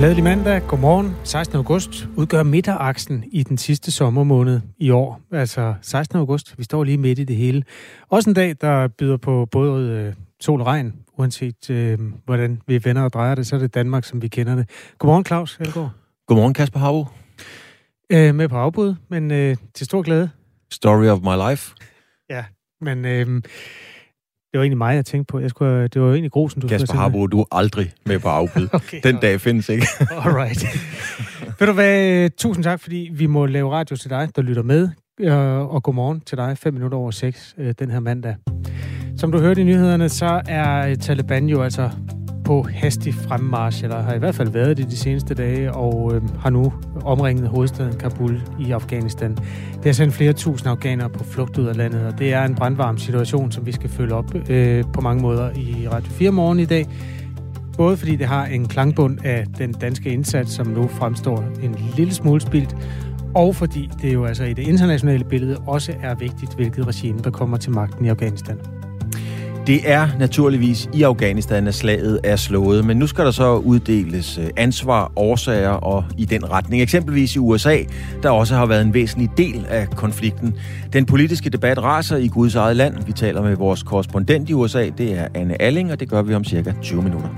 Glædelig mandag. Godmorgen. 16. august udgør midteraksen i den sidste sommermåned i år. Altså 16. august. Vi står lige midt i det hele. Også en dag, der byder på både øh, sol og regn, uanset øh, hvordan vi vender og drejer det, så er det Danmark, som vi kender det. Godmorgen, Claus Elgaard. Godmorgen, Kasper Havbo. Øh, med på afbud, men øh, til stor glæde. Story of my life. Ja, men øh, det var egentlig mig, jeg tænkte på. Jeg skulle, det var jo egentlig grusen, du Kasper Harbo, du er aldrig med på afbud. okay, Den dag findes ikke. Alright. Ved du hvad, tusind tak, fordi vi må lave radio til dig, der lytter med. Øh, Og godmorgen til dig, 5 minutter over 6 øh, den her mandag. Som du hørte i nyhederne, så er Taliban jo altså på hastig fremmarsch, eller har i hvert fald været det de seneste dage, og øh, har nu omringet hovedstaden Kabul i Afghanistan. Det har sendt flere tusind afghanere på flugt ud af landet, og det er en brandvarm situation, som vi skal følge op øh, på mange måder i Radio 4 morgen i dag. Både fordi det har en klangbund af den danske indsats, som nu fremstår en lille smule spildt, og fordi det jo altså i det internationale billede også er vigtigt, hvilket regime, der kommer til magten i Afghanistan. Det er naturligvis i Afghanistan, at slaget er slået, men nu skal der så uddeles øh, ansvar, årsager og i den retning. Eksempelvis i USA, der også har været en væsentlig del af konflikten. Den politiske debat raser i Guds eget land. Vi taler med vores korrespondent i USA, det er Anne Alling, og det gør vi om cirka 20 minutter.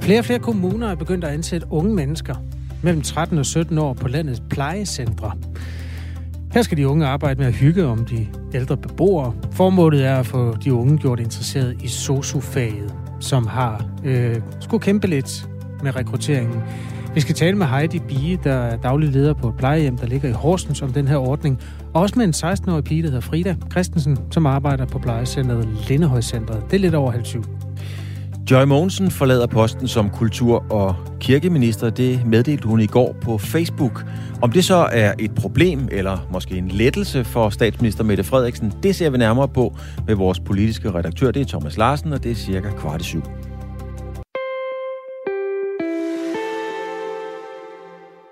Flere og flere kommuner er begyndt at ansætte unge mennesker mellem 13 og 17 år på landets plejecentre. Her skal de unge arbejde med at hygge om de ældre beboere. Formålet er at få de unge gjort interesseret i sosufaget, som har øh, skulle kæmpe lidt med rekrutteringen. Vi skal tale med Heidi Bie, der er daglig leder på et plejehjem, der ligger i Horsens om den her ordning. Og også med en 16-årig pige, der hedder Frida Christensen, som arbejder på plejecentret Lindehøjcentret. Det er lidt over halv syv. Joy Mogensen forlader posten som kultur- og kirkeminister. Det meddelte hun i går på Facebook. Om det så er et problem, eller måske en lettelse for statsminister Mette Frederiksen, det ser vi nærmere på med vores politiske redaktør. Det er Thomas Larsen, og det er cirka kvart i syv.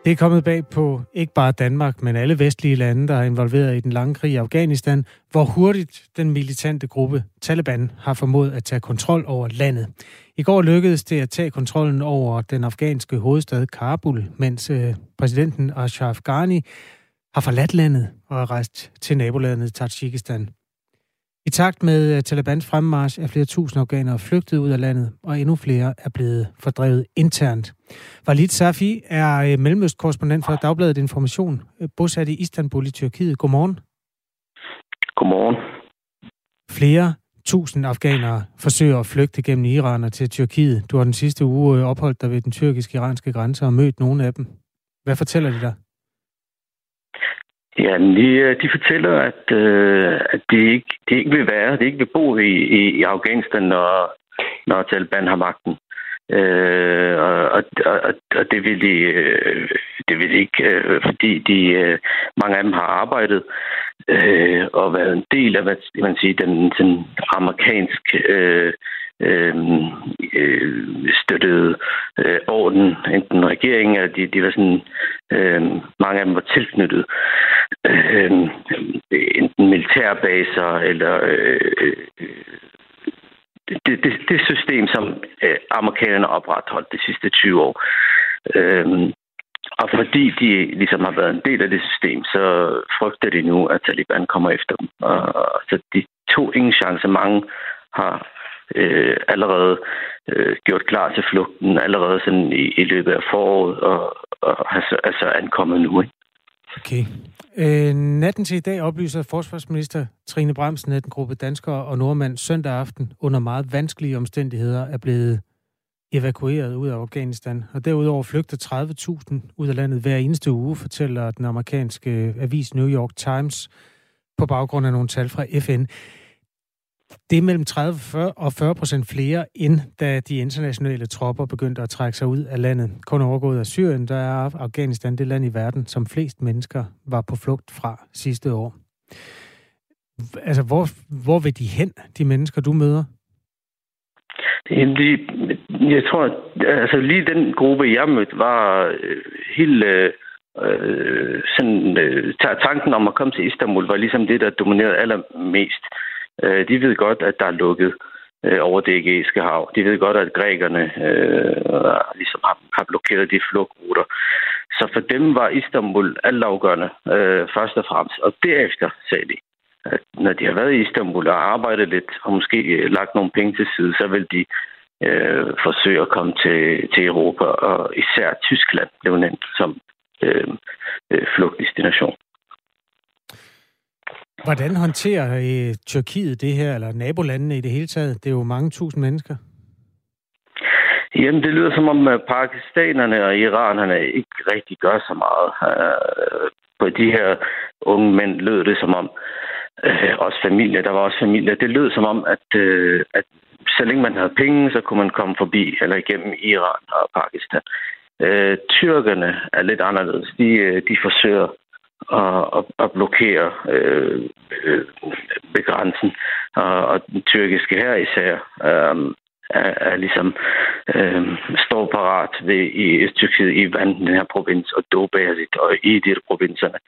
Det er kommet bag på ikke bare Danmark, men alle vestlige lande, der er involveret i den lange krig i Afghanistan, hvor hurtigt den militante gruppe Taliban har formået at tage kontrol over landet. I går lykkedes det at tage kontrollen over den afghanske hovedstad Kabul, mens øh, præsidenten Ashraf Ghani har forladt landet og er rejst til nabolandet Tajikistan. I takt med Talibans fremmarsch er flere tusind afghanere flygtet ud af landet, og endnu flere er blevet fordrevet internt. Walid Safi er øh, mellemøstkorrespondent for Dagbladet Information, øh, bosat i Istanbul i Tyrkiet. Godmorgen. Godmorgen. Flere tusind afghanere forsøger at flygte gennem Iran og til Tyrkiet. Du har den sidste uge øh, opholdt dig ved den tyrkisk-iranske grænse og mødt nogle af dem. Hvad fortæller de dig? Ja, de, de fortæller, at, øh, at de, ikke, de ikke vil være, de ikke vil bo i, i, i Afghanistan, når, når Taliban har magten. Øh, og, og, og, og det vil de, øh, det vil de ikke, øh, fordi de, øh, mange af dem har arbejdet øh, og været en del af hvad man siger, den, den amerikanske øh, øh, støttede øh, orden, enten regeringen eller de, de var sådan, øh, mange af dem var tilknyttet øh, enten militærbaser eller øh, øh, øh, det, det, det system, som øh, amerikanerne opretholdt de sidste 20 år. Øh, og fordi de ligesom har været en del af det system, så frygter de nu, at Taliban kommer efter dem. Og, så de tog ingen chance. Mange har øh, allerede øh, gjort klar til flugten, allerede sådan i, i løbet af foråret, og, og altså, altså ankommet nu. Ikke? Okay. Øh, natten til i dag oplyser forsvarsminister Trine Bremsen, at en gruppe danskere og nordmænd søndag aften under meget vanskelige omstændigheder er blevet evakueret ud af Afghanistan. Og derudover flygter 30.000 ud af landet hver eneste uge, fortæller den amerikanske avis New York Times på baggrund af nogle tal fra FN. Det er mellem 30 og 40 procent flere, end da de internationale tropper begyndte at trække sig ud af landet. Kun overgået af Syrien, der er Afghanistan det land i verden, som flest mennesker var på flugt fra sidste år. Altså, hvor, hvor vil de hen, de mennesker, du møder? Egentlig, jeg tror, altså lige den gruppe, jeg mødte, var øh, helt øh, øh, sådan, øh, tanken om at komme til Istanbul var ligesom det, der dominerede allermest. Øh, Øh, de ved godt, at der er lukket. øh, over det ægæiske hav. De ved godt, at grækerne øh, ligesom har, har blokeret de flugtruter. Så for dem var Istanbul altafgørende, øh, først og fremmest. Og derefter sagde de, at når de har været i Istanbul og arbejdet lidt, og måske øh, lagt nogle penge til side, så vil de øh, forsøge at komme til, til Europa, og især Tyskland blev nævnt som øh, øh, flugtdestination. Hvordan håndterer øh, Tyrkiet det her, eller nabolandene i det hele taget? Det er jo mange tusind mennesker. Jamen, det lyder som om pakistanerne og iranerne ikke rigtig gør så meget. Øh, på de her unge mænd lød det som om, øh, også familie, der var også familie, det lød som om, at, øh, at så længe man havde penge, så kunne man komme forbi eller igennem Iran og Pakistan. Tyrkerne er lidt anderledes. De, de forsøger at, at, at blokere øh, øh, ved grænsen. Og, og den tyrkiske her især øh, er, er ligesom øh, står parat ved, i Tyrkiet i vand, den her provins, og Dobasit og i de provinserne,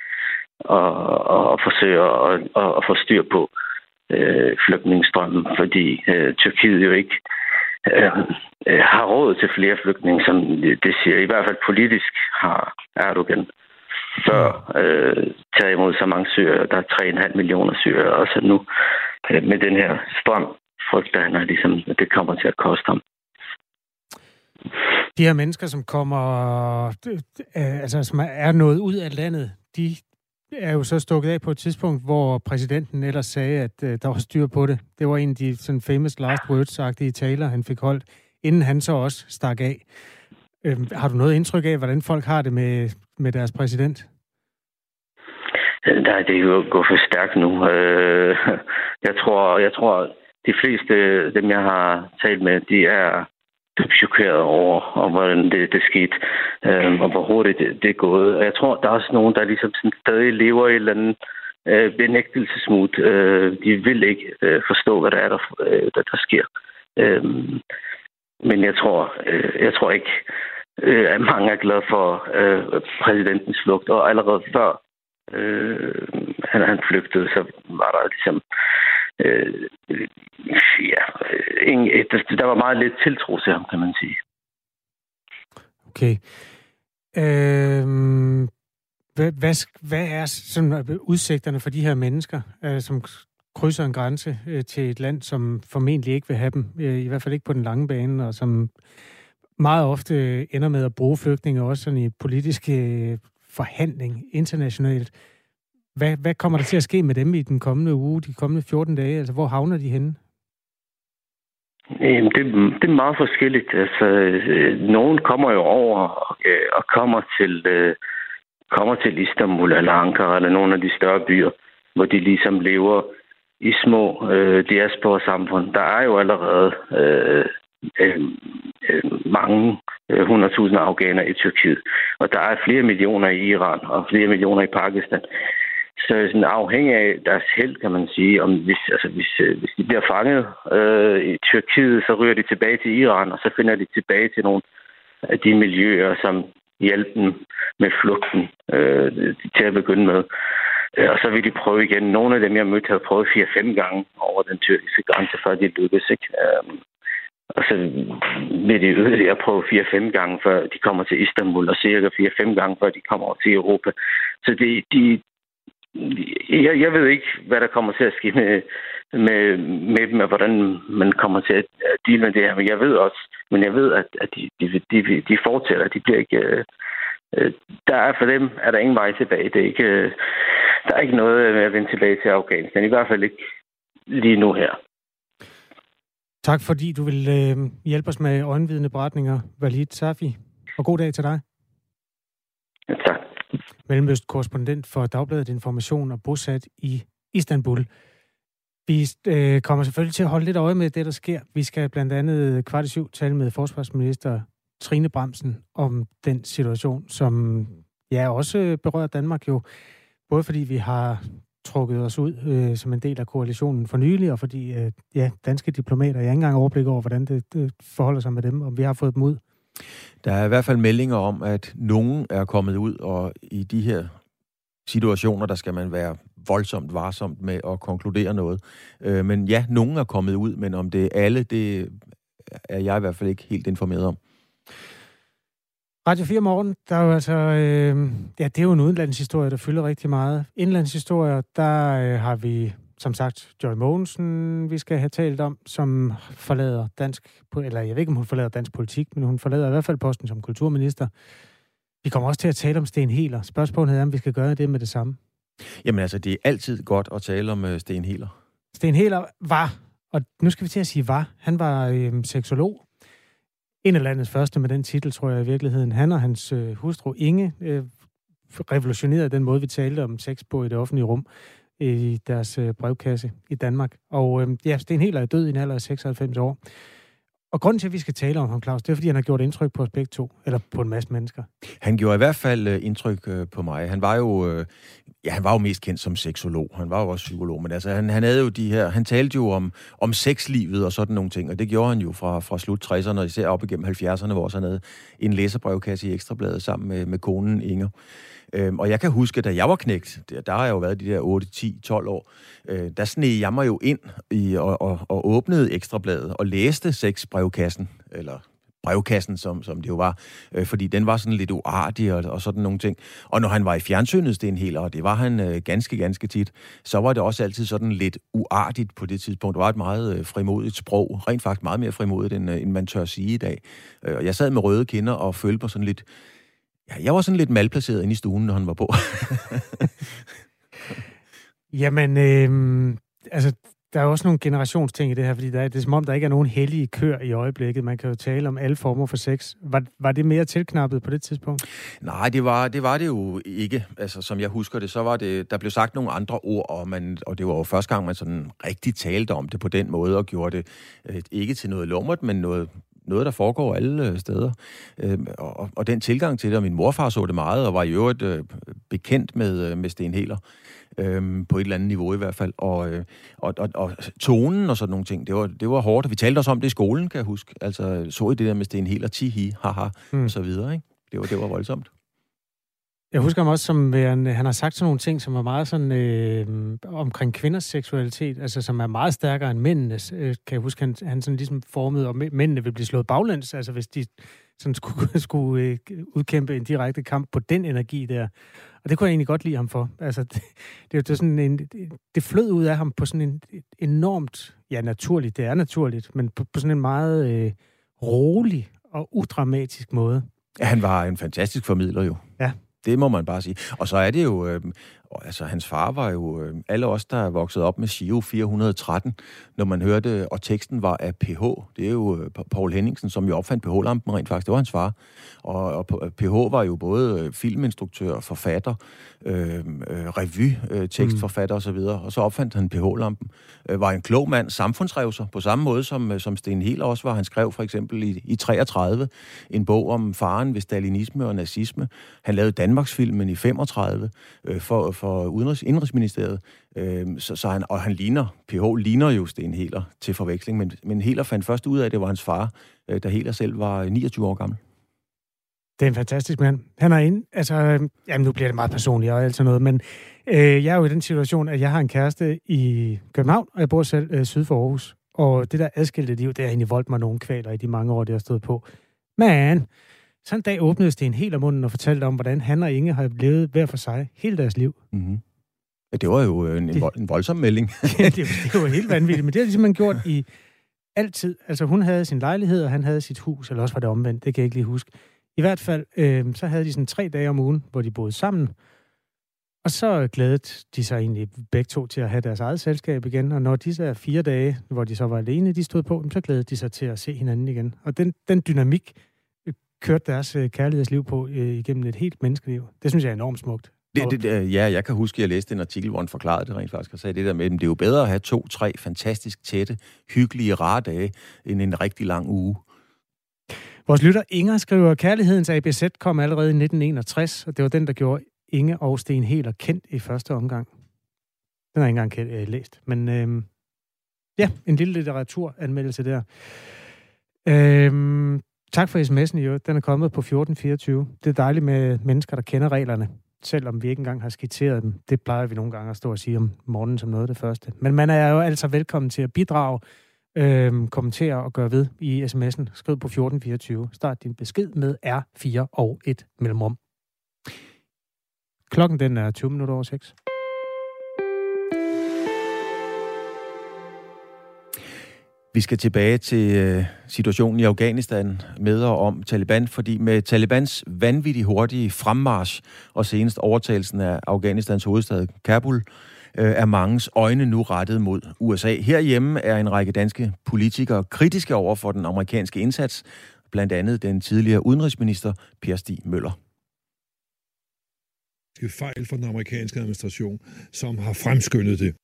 og, og, og forsøger at, at, at få styr på øh, flygtningestrømmen, fordi øh, Tyrkiet jo ikke øh, øh, har råd til flere flygtninge, som det siger. I hvert fald politisk har Erdogan før øh, taget imod så mange syre. Der er 3,5 millioner syre, og så nu øh, med den her strøm frygter han, at ligesom, at det kommer til at koste ham. De her mennesker, som kommer, øh, altså som er nået ud af landet, de er jo så stukket af på et tidspunkt, hvor præsidenten ellers sagde, at øh, der var styr på det. Det var en af de sådan famous last words-agtige taler, han fik holdt, inden han så også stak af. Øh, har du noget indtryk af, hvordan folk har det med, med deres præsident? Nej, det er jo gået for stærkt nu. Øh, jeg tror, jeg tror, de fleste dem, jeg har talt med, de er chokeret over, om hvordan det, det skete, øh, og hvor hurtigt det, det er gået. Og jeg tror, der er også nogen, der ligesom sådan stadig lever i et eller andet øh, benægtelsesmut. Øh, de vil ikke øh, forstå, hvad der er, der, øh, der, der sker. Øh, men jeg tror, øh, jeg tror ikke, øh, at mange er glade for øh, præsidentens flugt. Og allerede før øh, han, han flygtede, så var der ligesom øh, ja, øh, ingen, der, der var meget lidt tiltro til ham, kan man sige. Okay. Øhm, hvad, hvad, hvad er sådan øh, udsigterne for de her mennesker, øh, som krydser en grænse øh, til et land, som formentlig ikke vil have dem, øh, i hvert fald ikke på den lange bane, og som meget ofte ender med at bruge flygtninge også sådan i politisk øh, forhandling internationalt. Hvad, hvad kommer der til at ske med dem i den kommende uge, de kommende 14 dage? Altså, hvor havner de henne? Jamen, det, det er meget forskelligt. Altså, øh, nogen kommer jo over og, øh, og kommer til øh, kommer til Istanbul eller Ankara eller nogle af de større byer, hvor de ligesom lever i små øh, diaspora-samfund. Der er jo allerede øh, Øh, øh, mange øh, 100.000 afghanere i Tyrkiet, og der er flere millioner i Iran og flere millioner i Pakistan. Så sådan afhængig af deres held, kan man sige, om hvis, altså hvis, øh, hvis de bliver fanget øh, i Tyrkiet, så ryger de tilbage til Iran, og så finder de tilbage til nogle af de miljøer, som hjælper dem med flugten øh, til at begynde med. Øh, og så vil de prøve igen. Nogle af dem, jeg mødte, har prøvet 4-5 gange over den tyrkiske grænse, før de lykkedes. Ikke? Øh, og så vil det yderligere prøve 4-5 gange, før de kommer til Istanbul, og cirka 4-5 gange, før de kommer over til Europa. Så det, de, jeg, jeg ved ikke, hvad der kommer til at ske med, med, med dem, og hvordan man kommer til at deal med det her. Men jeg ved også, men jeg ved, at, at de, de, de, de fortsætter. De bliver ikke... Øh, der er for dem, er der ingen vej tilbage. Det er ikke, øh, der er ikke noget med at vende tilbage til Afghanistan. I hvert fald ikke lige nu her. Tak fordi du vil øh, hjælpe os med øjenvidende beretninger, Walid Safi. Og god dag til dig. Ja, tak. Mellemøst-korrespondent for Dagbladet Information og bosat i Istanbul. Vi øh, kommer selvfølgelig til at holde lidt øje med det, der sker. Vi skal blandt andet kvart i syv tale med forsvarsminister Trine Bremsen om den situation, som ja, også berører Danmark jo. Både fordi vi har trukket os ud øh, som en del af koalitionen for nylig, og fordi øh, ja, danske diplomater, jeg har ikke engang overblik over, hvordan det, det forholder sig med dem, om vi har fået dem ud. Der er i hvert fald meldinger om, at nogen er kommet ud, og i de her situationer, der skal man være voldsomt varsomt med at konkludere noget. Øh, men ja, nogen er kommet ud, men om det er alle, det er jeg i hvert fald ikke helt informeret om. Radio 4 Morgen, der er jo altså, øh, ja, det er jo en udenlandshistorie, der fylder rigtig meget. Indlandshistorier, der øh, har vi som sagt Joy Mogensen, vi skal have talt om, som forlader dansk, eller jeg ved ikke, om hun forlader dansk politik, men hun forlader i hvert fald posten som kulturminister. Vi kommer også til at tale om Sten Heler. Spørgsmålet er, om vi skal gøre det med det samme. Jamen altså, det er altid godt at tale om uh, Sten Heler. Sten Heler var, og nu skal vi til at sige var, han var øh, seksolog. En af landets første med den titel, tror jeg i virkeligheden. Han og hans øh, hustru Inge øh, revolutionerede den måde, vi talte om sex på i det offentlige rum i deres øh, brevkasse i Danmark. Og øh, ja, Sten Heler er død i en alder af 96 år. Og grunden til, at vi skal tale om ham, Claus, det er, fordi han har gjort indtryk på os begge to, eller på en masse mennesker. Han gjorde i hvert fald øh, indtryk øh, på mig. Han var jo, øh, ja, han var jo mest kendt som seksolog. Han var jo også psykolog, men altså, han, han havde jo de her, han talte jo om, om sexlivet og sådan nogle ting, og det gjorde han jo fra, fra slut 60'erne, og især op igennem 70'erne, hvor han havde en læserbrevkasse i Ekstrabladet sammen med, med konen Inger. Øhm, og jeg kan huske, da jeg var knægt, der, der har jeg jo været de der 8, 10, 12 år, øh, der sneg jeg mig jo ind i, og, og, og åbnede Ekstrabladet og læste sexbrevkassen, eller brevkassen, som, som det jo var, øh, fordi den var sådan lidt uartig og, og sådan nogle ting. Og når han var i fjernsynet, Sten hel, og det var han øh, ganske, ganske tit, så var det også altid sådan lidt uartigt på det tidspunkt. Det var et meget øh, frimodigt sprog, rent faktisk meget mere frimodigt, end, øh, end man tør sige i dag. Øh, og jeg sad med røde kinder og følte på sådan lidt Ja, jeg var sådan lidt malplaceret inde i stuen, når han var på. Jamen, øh, altså, der er også nogle generationsting i det her, fordi der er, det er som om, der ikke er nogen hellige kør i øjeblikket. Man kan jo tale om alle former for sex. Var, var det mere tilknappet på det tidspunkt? Nej, det var, det var det jo ikke. Altså, som jeg husker det, så var det, der blev sagt nogle andre ord, og, man, og det var jo første gang, man sådan rigtig talte om det på den måde, og gjorde det øh, ikke til noget lummert, men noget noget, der foregår alle øh, steder. Øh, og, og den tilgang til det, og min morfar så det meget, og var i øvrigt øh, bekendt med, øh, med Sten Heler, øh, på et eller andet niveau i hvert fald. Og, øh, og, og, og tonen og sådan nogle ting, det var, det var hårdt. Vi talte også om det i skolen, kan jeg huske. Altså, så I det der med Sten Heler, tihi, haha, mm. og så videre, ikke? Det var, det var voldsomt. Jeg husker ham også som, han, han har sagt sådan nogle ting, som var meget sådan øh, omkring kvinders seksualitet, altså som er meget stærkere end mændenes. Øh, kan jeg huske, han, han sådan ligesom formede, og mændene vil blive slået baglæns, altså hvis de sådan skulle, skulle øh, udkæmpe en direkte kamp på den energi der. Og det kunne jeg egentlig godt lide ham for. Altså, det, det, det, sådan en, det flød ud af ham på sådan en enormt, ja naturligt, det er naturligt, men på, på sådan en meget øh, rolig og udramatisk måde. Ja, han var en fantastisk formidler jo. Ja. Det må man bare sige. Og så er det jo, øh, altså hans far var jo, øh, alle os, der er vokset op med Giro 413, når man hørte, og teksten var af PH. Det er jo øh, Paul Henningsen, som jo opfandt PH-lampen rent faktisk. Det var hans far. Og, og PH var jo både øh, filminstruktør, forfatter, øh, øh, revy, øh, tekstforfatter mm. osv., og så opfandt han PH-lampen. Øh, var en klog mand, samfundsrevser, på samme måde som, øh, som Sten Hiel også var. Han skrev for eksempel i, i 33 en bog om faren ved stalinisme og nazisme. Han lavede Danmarksfilmen i 35 øh, for, for Udenrigs, Indrigsministeriet. Øh, så, så han, og han ligner, PH ligner jo Sten Heler til forveksling, men, men Heler fandt først ud af, at det var hans far, øh, da Heler selv var øh, 29 år gammel. Det er en fantastisk mand. Han er ind, altså, øhm, jamen nu bliver det meget personligt og alt sådan noget, men øh, jeg er jo i den situation, at jeg har en kæreste i København, og jeg bor selv øh, syd for Aarhus. Og det der adskilte liv, det har egentlig voldt mig nogle kvaler i de mange år, det har stået på. Men sådan en dag åbnede det en helt af munden og fortalte om, hvordan han og Inge har levet hver for sig hele deres liv. Mm-hmm. Ja, det var jo en, det, en voldsom melding. ja, det, det var helt vanvittigt, men det har de simpelthen gjort i altid. Altså hun havde sin lejlighed, og han havde sit hus, eller også var det omvendt, det kan jeg ikke lige huske. I hvert fald, øh, så havde de sådan tre dage om ugen, hvor de boede sammen. Og så glædede de sig egentlig begge to til at have deres eget selskab igen. Og når disse fire dage, hvor de så var alene, de stod på, så glædede de sig til at se hinanden igen. Og den, den dynamik øh, kørte deres øh, kærlighedsliv på øh, igennem et helt menneskeliv. Det synes jeg er enormt smukt. Det, det, det, ja, jeg kan huske, at jeg læste en artikel, hvor han forklarede det rent faktisk, og sagde det der med, at det er jo bedre at have to, tre fantastisk tætte, hyggelige, rare dage, end en rigtig lang uge. Vores lytter Inger skriver, kærlighedens ABZ kom allerede i 1961, og det var den, der gjorde Inge og Sten Heler kendt i første omgang. Den har jeg ikke engang kendt, øh, læst, men øh, ja, en lille litteraturanmeldelse der. Øh, tak for sms'en, jo. Den er kommet på 1424. Det er dejligt med mennesker, der kender reglerne. selvom vi ikke engang har skitseret dem. Det plejer vi nogle gange at stå og sige om morgenen som noget af det første. Men man er jo altså velkommen til at bidrage, øh, kommentere og gøre ved i sms'en. Skriv på 1424. Start din besked med R4 og et mellemrum. Klokken den er 20 minutter over 6. Vi skal tilbage til øh, situationen i Afghanistan med og om Taliban, fordi med Talibans vanvittig hurtige fremmarsch og senest overtagelsen af Afghanistans hovedstad Kabul, øh, er mangens øjne nu rettet mod USA. Herhjemme er en række danske politikere kritiske over for den amerikanske indsats, blandt andet den tidligere udenrigsminister Per Stig Møller fejl fra den amerikanske administration, som har fremskyndet det.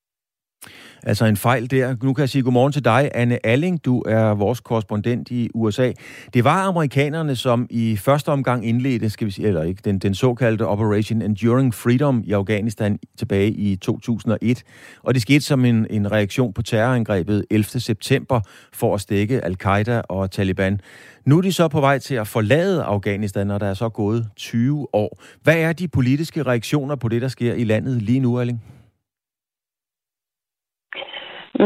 Altså en fejl der. Nu kan jeg sige godmorgen til dig, Anne Alling. Du er vores korrespondent i USA. Det var amerikanerne, som i første omgang indledte, skal vi sige, eller ikke, den, den såkaldte Operation Enduring Freedom i Afghanistan tilbage i 2001. Og det skete som en, en reaktion på terrorangrebet 11. september for at stikke al-Qaida og Taliban. Nu er de så på vej til at forlade Afghanistan, og der er så gået 20 år. Hvad er de politiske reaktioner på det, der sker i landet lige nu, Alling?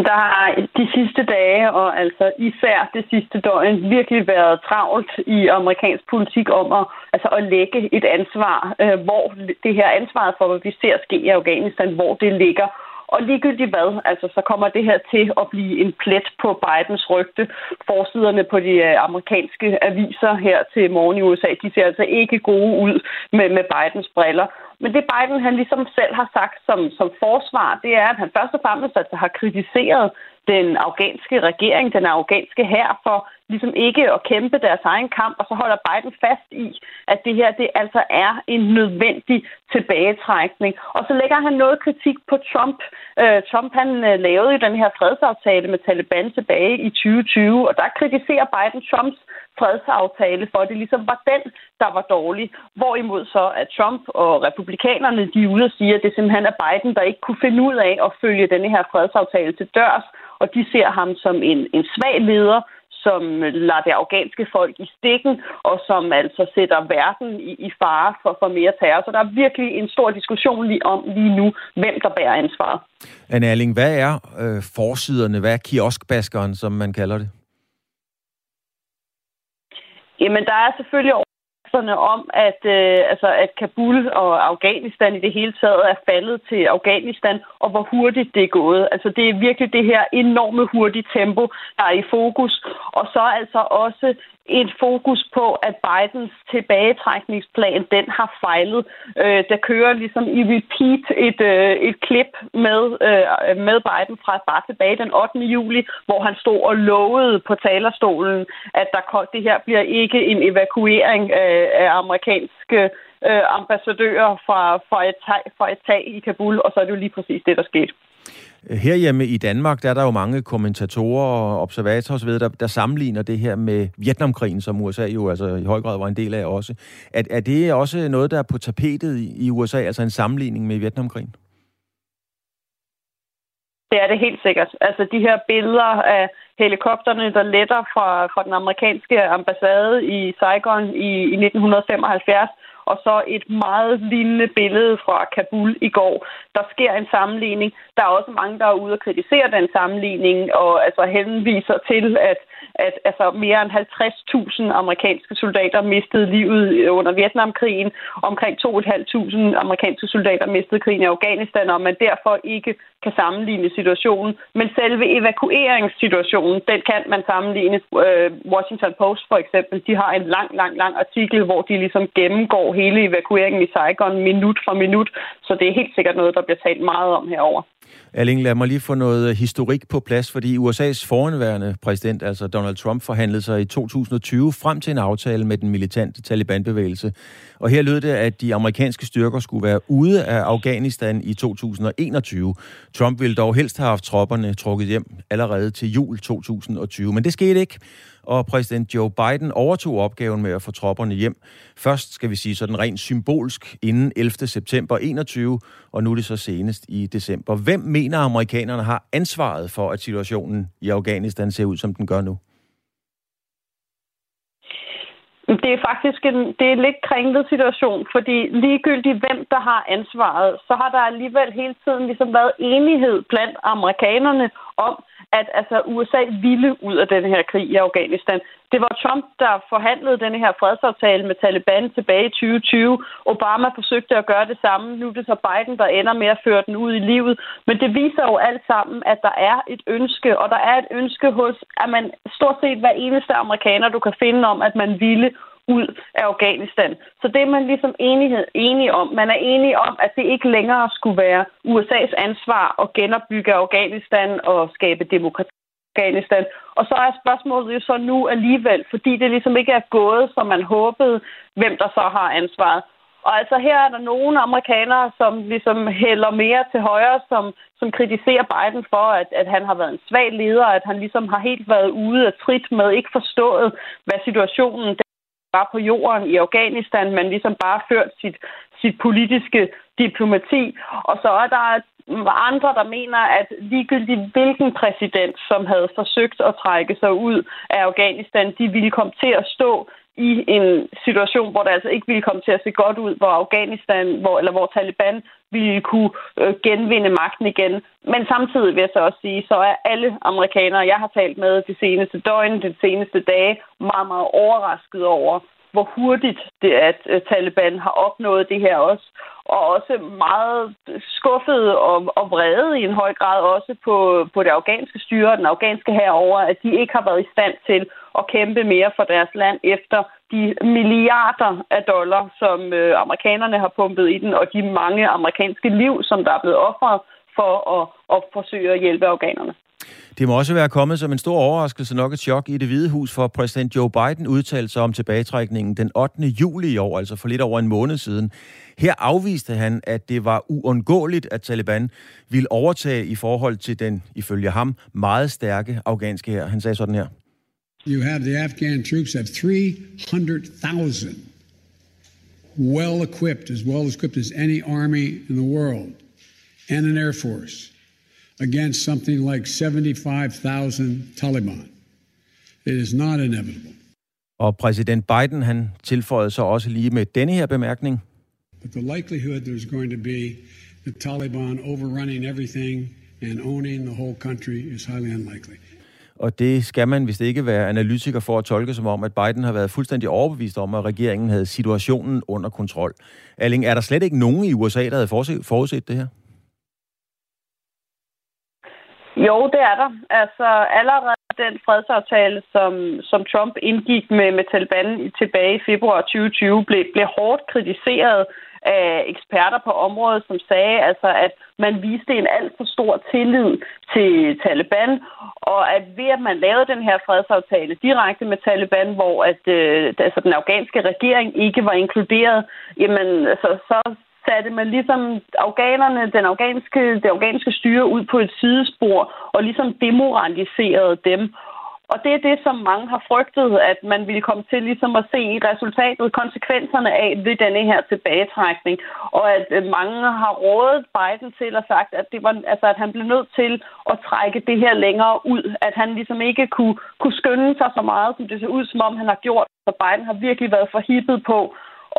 Der har de sidste dage, og altså især det sidste døgn, virkelig været travlt i amerikansk politik om at, altså at lægge et ansvar, øh, hvor det her ansvar for, hvad vi ser ske i Afghanistan, hvor det ligger. Og ligegyldigt hvad, altså så kommer det her til at blive en plet på Bidens rygte. Forsiderne på de øh, amerikanske aviser her til morgen i USA, de ser altså ikke gode ud med, med Bidens briller. Men det Biden han ligesom selv har sagt som, som forsvar, det er, at han først og fremmest altså har kritiseret den afghanske regering, den afghanske hær, for ligesom ikke at kæmpe deres egen kamp, og så holder Biden fast i, at det her det altså er en nødvendig tilbagetrækning. Og så lægger han noget kritik på Trump. Øh, Trump han øh, lavede jo den her fredsaftale med Taliban tilbage i 2020, og der kritiserer Biden Trumps fredsaftale for, at det ligesom var den, der var dårlig. Hvorimod så, at Trump og republikanerne, de er ude og siger, at det simpelthen er Biden, der ikke kunne finde ud af at følge denne her fredsaftale til dørs, og de ser ham som en, en svag leder, som lader det afghanske folk i stikken, og som altså sætter verden i, i fare for, for mere terror. Så der er virkelig en stor diskussion lige om lige nu, hvem der bærer ansvaret. Anne Erling, hvad er øh, forsiderne? Hvad er kioskbaskeren, som man kalder det? Jamen, der er selvfølgelig om, at, øh, altså, at Kabul og Afghanistan i det hele taget er faldet til Afghanistan, og hvor hurtigt det er gået. Altså, det er virkelig det her enorme hurtige tempo, der er i fokus. Og så altså også et fokus på, at Bidens tilbagetrækningsplan, den har fejlet. Øh, der kører ligesom i repeat et, øh, et klip med, øh, med Biden fra bare tilbage den 8. juli, hvor han stod og lovede på talerstolen, at der kom, det her bliver ikke en evakuering af, af amerikanske øh, ambassadører fra, fra, et, fra et tag i Kabul, og så er det jo lige præcis det, der skete. Herhjemme i Danmark, der er der jo mange kommentatorer og observatorer osv., der, der sammenligner det her med Vietnamkrigen, som USA jo altså i høj grad var en del af også. Er, er det også noget, der er på tapetet i, i USA, altså en sammenligning med Vietnamkrigen? Det er det helt sikkert. Altså de her billeder af helikopterne, der letter fra, fra den amerikanske ambassade i Saigon i, i 1975, og så et meget lignende billede fra Kabul i går. Der sker en sammenligning. Der er også mange, der er ude og kritisere den sammenligning, og altså henviser til, at, at altså, mere end 50.000 amerikanske soldater mistede livet under Vietnamkrigen. Omkring 2.500 amerikanske soldater mistede krigen i Afghanistan, og man derfor ikke kan sammenligne situationen. Men selve evakueringssituationen, den kan man sammenligne. Øh, Washington Post for eksempel, de har en lang, lang, lang artikel, hvor de ligesom gennemgår hele evakueringen i Saigon minut for minut. Så det er helt sikkert noget, der bliver talt meget om herover. Erling, lad mig lige få noget øh, historik på plads, fordi USA's foranværende præsident, altså Donald Trump, forhandlede sig i 2020 frem til en aftale med den militante Taliban-bevægelse. Og her lød det, at de amerikanske styrker skulle være ude af Afghanistan i 2021. Trump ville dog helst have haft tropperne trukket hjem allerede til jul 2020, men det skete ikke og præsident Joe Biden overtog opgaven med at få tropperne hjem. Først, skal vi sige sådan rent symbolsk, inden 11. september 21, og nu er det så senest i december. Hvem mener amerikanerne har ansvaret for, at situationen i Afghanistan ser ud, som den gør nu? Det er faktisk en, det er en lidt kringlet situation, fordi ligegyldigt hvem, der har ansvaret, så har der alligevel hele tiden ligesom været enighed blandt amerikanerne om, at altså, USA ville ud af den her krig i Afghanistan. Det var Trump, der forhandlede den her fredsaftale med Taliban tilbage i 2020. Obama forsøgte at gøre det samme. Nu er det så Biden, der ender med at føre den ud i livet. Men det viser jo alt sammen, at der er et ønske, og der er et ønske hos, at man stort set hver eneste amerikaner, du kan finde om, at man ville ud af Afghanistan. Så det er man ligesom enighed, enige om. Man er enige om, at det ikke længere skulle være USA's ansvar at genopbygge Afghanistan og skabe demokrati Afghanistan. Og så er spørgsmålet jo så nu alligevel, fordi det ligesom ikke er gået, som man håbede, hvem der så har ansvaret. Og altså her er der nogle amerikanere, som ligesom hælder mere til højre, som, som kritiserer Biden for, at, at han har været en svag leder, at han ligesom har helt været ude af trit med, ikke forstået, hvad situationen var på jorden i Afghanistan, men ligesom bare ført sit, sit politiske diplomati. Og så er der andre, der mener, at ligegyldigt hvilken præsident, som havde forsøgt at trække sig ud af Afghanistan, de ville komme til at stå i en situation, hvor det altså ikke ville komme til at se godt ud, hvor Afghanistan, hvor, eller hvor Taliban ville kunne øh, genvinde magten igen. Men samtidig vil jeg så også sige, så er alle amerikanere, jeg har talt med de seneste døgn, de seneste dage, meget, meget overrasket over, hvor hurtigt det er, at øh, Taliban har opnået det her også. Og også meget skuffet og, og vrede i en høj grad også på, på det afghanske styre og den afghanske herover, at de ikke har været i stand til at kæmpe mere for deres land efter de milliarder af dollar, som øh, amerikanerne har pumpet i den, og de mange amerikanske liv, som der er blevet offret for at, at forsøge at hjælpe afghanerne. Det må også være kommet som en stor overraskelse, nok et chok i det hvide hus, for præsident Joe Biden udtalte sig om tilbagetrækningen den 8. juli i år, altså for lidt over en måned siden. Her afviste han, at det var uundgåeligt, at Taliban ville overtage i forhold til den, ifølge ham, meget stærke afghanske her. Han sagde sådan her. You have the Afghan troops have 300,000 well equipped, as well equipped as any army in the world, and an air force against something like 75,000 Taliban. It is not inevitable. Og præsident Biden, han tilføjede så også lige med denne her bemærkning. But the likelihood there's going to be the Taliban overrunning everything and owning the whole country is highly unlikely. Og det skal man vist ikke være analytiker for at tolke som om, at Biden har været fuldstændig overbevist om, at regeringen havde situationen under kontrol. Erling, er der slet ikke nogen i USA, der havde forudset det her? Jo, det er der. Altså allerede den fredsaftale, som, som Trump indgik med, med Taliban tilbage i februar 2020, blev, blev hårdt kritiseret af eksperter på området, som sagde, altså, at man viste en alt for stor tillid til Taliban, og at ved at man lavede den her fredsaftale direkte med Taliban, hvor at, øh, altså, den afghanske regering ikke var inkluderet, jamen, altså, så, satte man ligesom afghanerne, den afghanske, det afghanske styre ud på et sidespor og ligesom demoraliserede dem. Og det er det, som mange har frygtet, at man ville komme til ligesom at se resultatet, konsekvenserne af ved denne her tilbagetrækning. Og at øh, mange har rådet Biden til og sagt, at, det var, altså, at han blev nødt til at trække det her længere ud. At han ligesom ikke kunne, kunne skynde sig så meget, som det ser ud, som om han har gjort. Så Biden har virkelig været forhippet på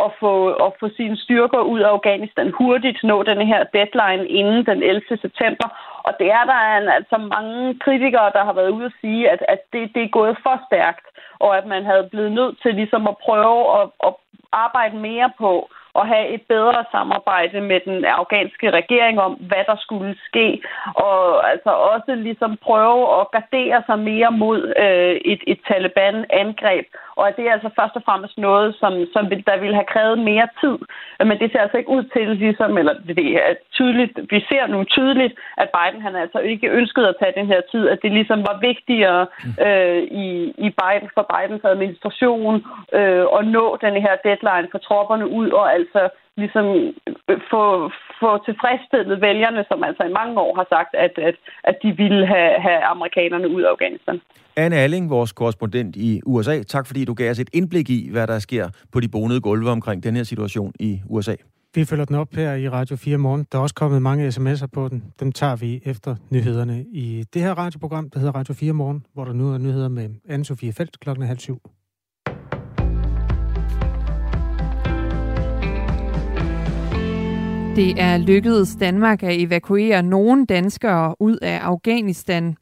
at få, at få sine styrker ud af Afghanistan hurtigt, nå den her deadline inden den 11. september. Og det er der altså mange kritikere, der har været ude at sige, at, at det, det er gået for stærkt, og at man havde blevet nødt til ligesom at prøve at, at arbejde mere på at have et bedre samarbejde med den afghanske regering om, hvad der skulle ske, og altså også ligesom prøve at gardere sig mere mod øh, et, et Taliban-angreb, og det er altså først og fremmest noget, som, som der ville have krævet mere tid, men det ser altså ikke ud til, ligesom, eller det er tydeligt, vi ser nu tydeligt, at Biden han altså ikke ønskede at tage den her tid, at det ligesom var vigtigere øh, i, i Biden, for Bidens administration øh, at nå den her deadline for tropperne ud, og altså ligesom øh, få, få tilfredsstillet vælgerne, som altså i mange år har sagt, at, at, at de ville have, have amerikanerne ud af Afghanistan. Anne Alling, vores korrespondent i USA, tak fordi du gav os et indblik i, hvad der sker på de bonede gulve omkring den her situation i USA. Vi følger den op her i Radio 4 morgen. Der er også kommet mange sms'er på den. Dem tager vi efter nyhederne i det her radioprogram, der hedder Radio 4 morgen, hvor der nu er nyheder med Anne-Sophie Felt klokken halv syv. Det er lykkedes Danmark at evakuere nogle danskere ud af Afghanistan.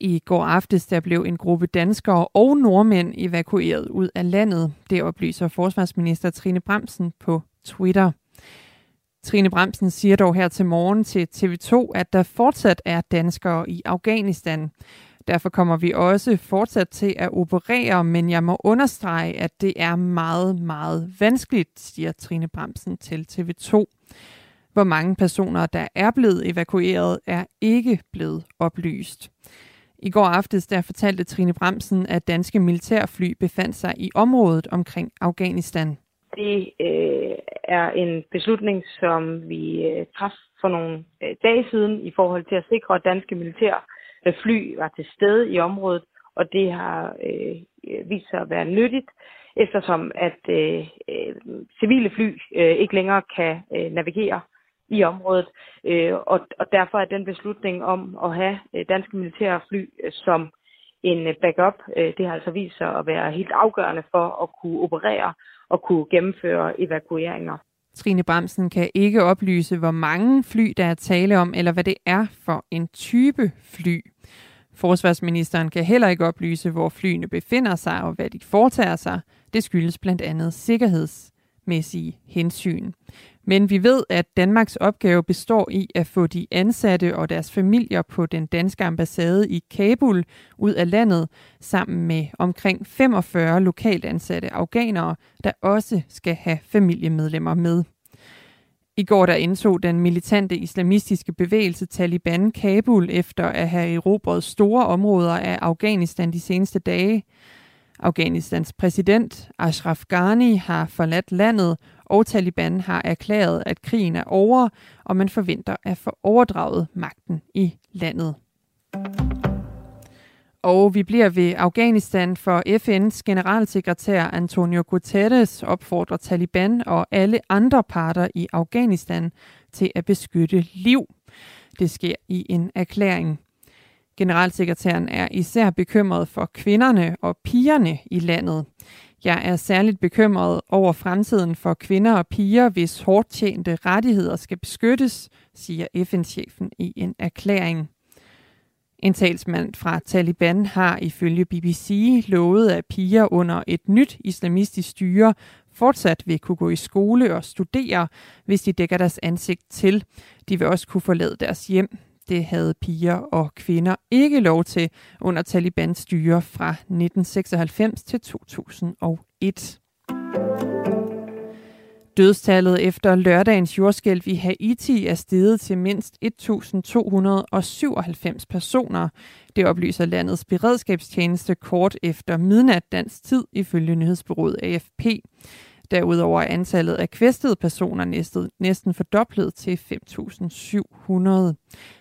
I går aftes der blev en gruppe danskere og nordmænd evakueret ud af landet. Det oplyser forsvarsminister Trine Bremsen på Twitter. Trine Bremsen siger dog her til morgen til TV2, at der fortsat er danskere i Afghanistan. Derfor kommer vi også fortsat til at operere, men jeg må understrege, at det er meget, meget vanskeligt, siger Trine Bremsen til TV2. Hvor mange personer, der er blevet evakueret, er ikke blevet oplyst. I går aftes der fortalte Trine Bremsen, at danske militærfly befandt sig i området omkring Afghanistan. Det øh, er en beslutning, som vi øh, traf for nogle øh, dage siden i forhold til at sikre, at danske militærfly var til stede i området, og det har øh, vist sig at være nyttigt, eftersom at øh, øh, civile fly øh, ikke længere kan øh, navigere i området. Øh, og, og derfor er den beslutning om at have øh, danske militære fly øh, som en øh, backup, øh, det har altså vist sig at være helt afgørende for at kunne operere og kunne gennemføre evakueringer. Trine Bremsen kan ikke oplyse, hvor mange fly, der er tale om, eller hvad det er for en type fly. Forsvarsministeren kan heller ikke oplyse, hvor flyene befinder sig og hvad de foretager sig. Det skyldes blandt andet sikkerhedsmæssige hensyn. Men vi ved, at Danmarks opgave består i at få de ansatte og deres familier på den danske ambassade i Kabul ud af landet, sammen med omkring 45 lokalt ansatte afghanere, der også skal have familiemedlemmer med. I går der indtog den militante islamistiske bevægelse Taliban Kabul efter at have erobret store områder af Afghanistan de seneste dage. Afghanistans præsident Ashraf Ghani har forladt landet, og Taliban har erklæret, at krigen er over, og man forventer at få overdraget magten i landet. Og vi bliver ved Afghanistan, for FN's generalsekretær Antonio Guterres opfordrer Taliban og alle andre parter i Afghanistan til at beskytte liv. Det sker i en erklæring. Generalsekretæren er især bekymret for kvinderne og pigerne i landet. Jeg er særligt bekymret over fremtiden for kvinder og piger, hvis hårdt tjente rettigheder skal beskyttes, siger FN-chefen i en erklæring. En talsmand fra Taliban har ifølge BBC lovet, at piger under et nyt islamistisk styre fortsat vil kunne gå i skole og studere, hvis de dækker deres ansigt til. De vil også kunne forlade deres hjem. Det havde piger og kvinder ikke lov til under Talibans styre fra 1996 til 2001. Dødstallet efter lørdagens jordskælv i Haiti er steget til mindst 1.297 personer. Det oplyser landets beredskabstjeneste kort efter midnat dansk tid, ifølge nyhedsbyrået AFP. Derudover er antallet af kvæstede personer næsten, næsten fordoblet til 5.700.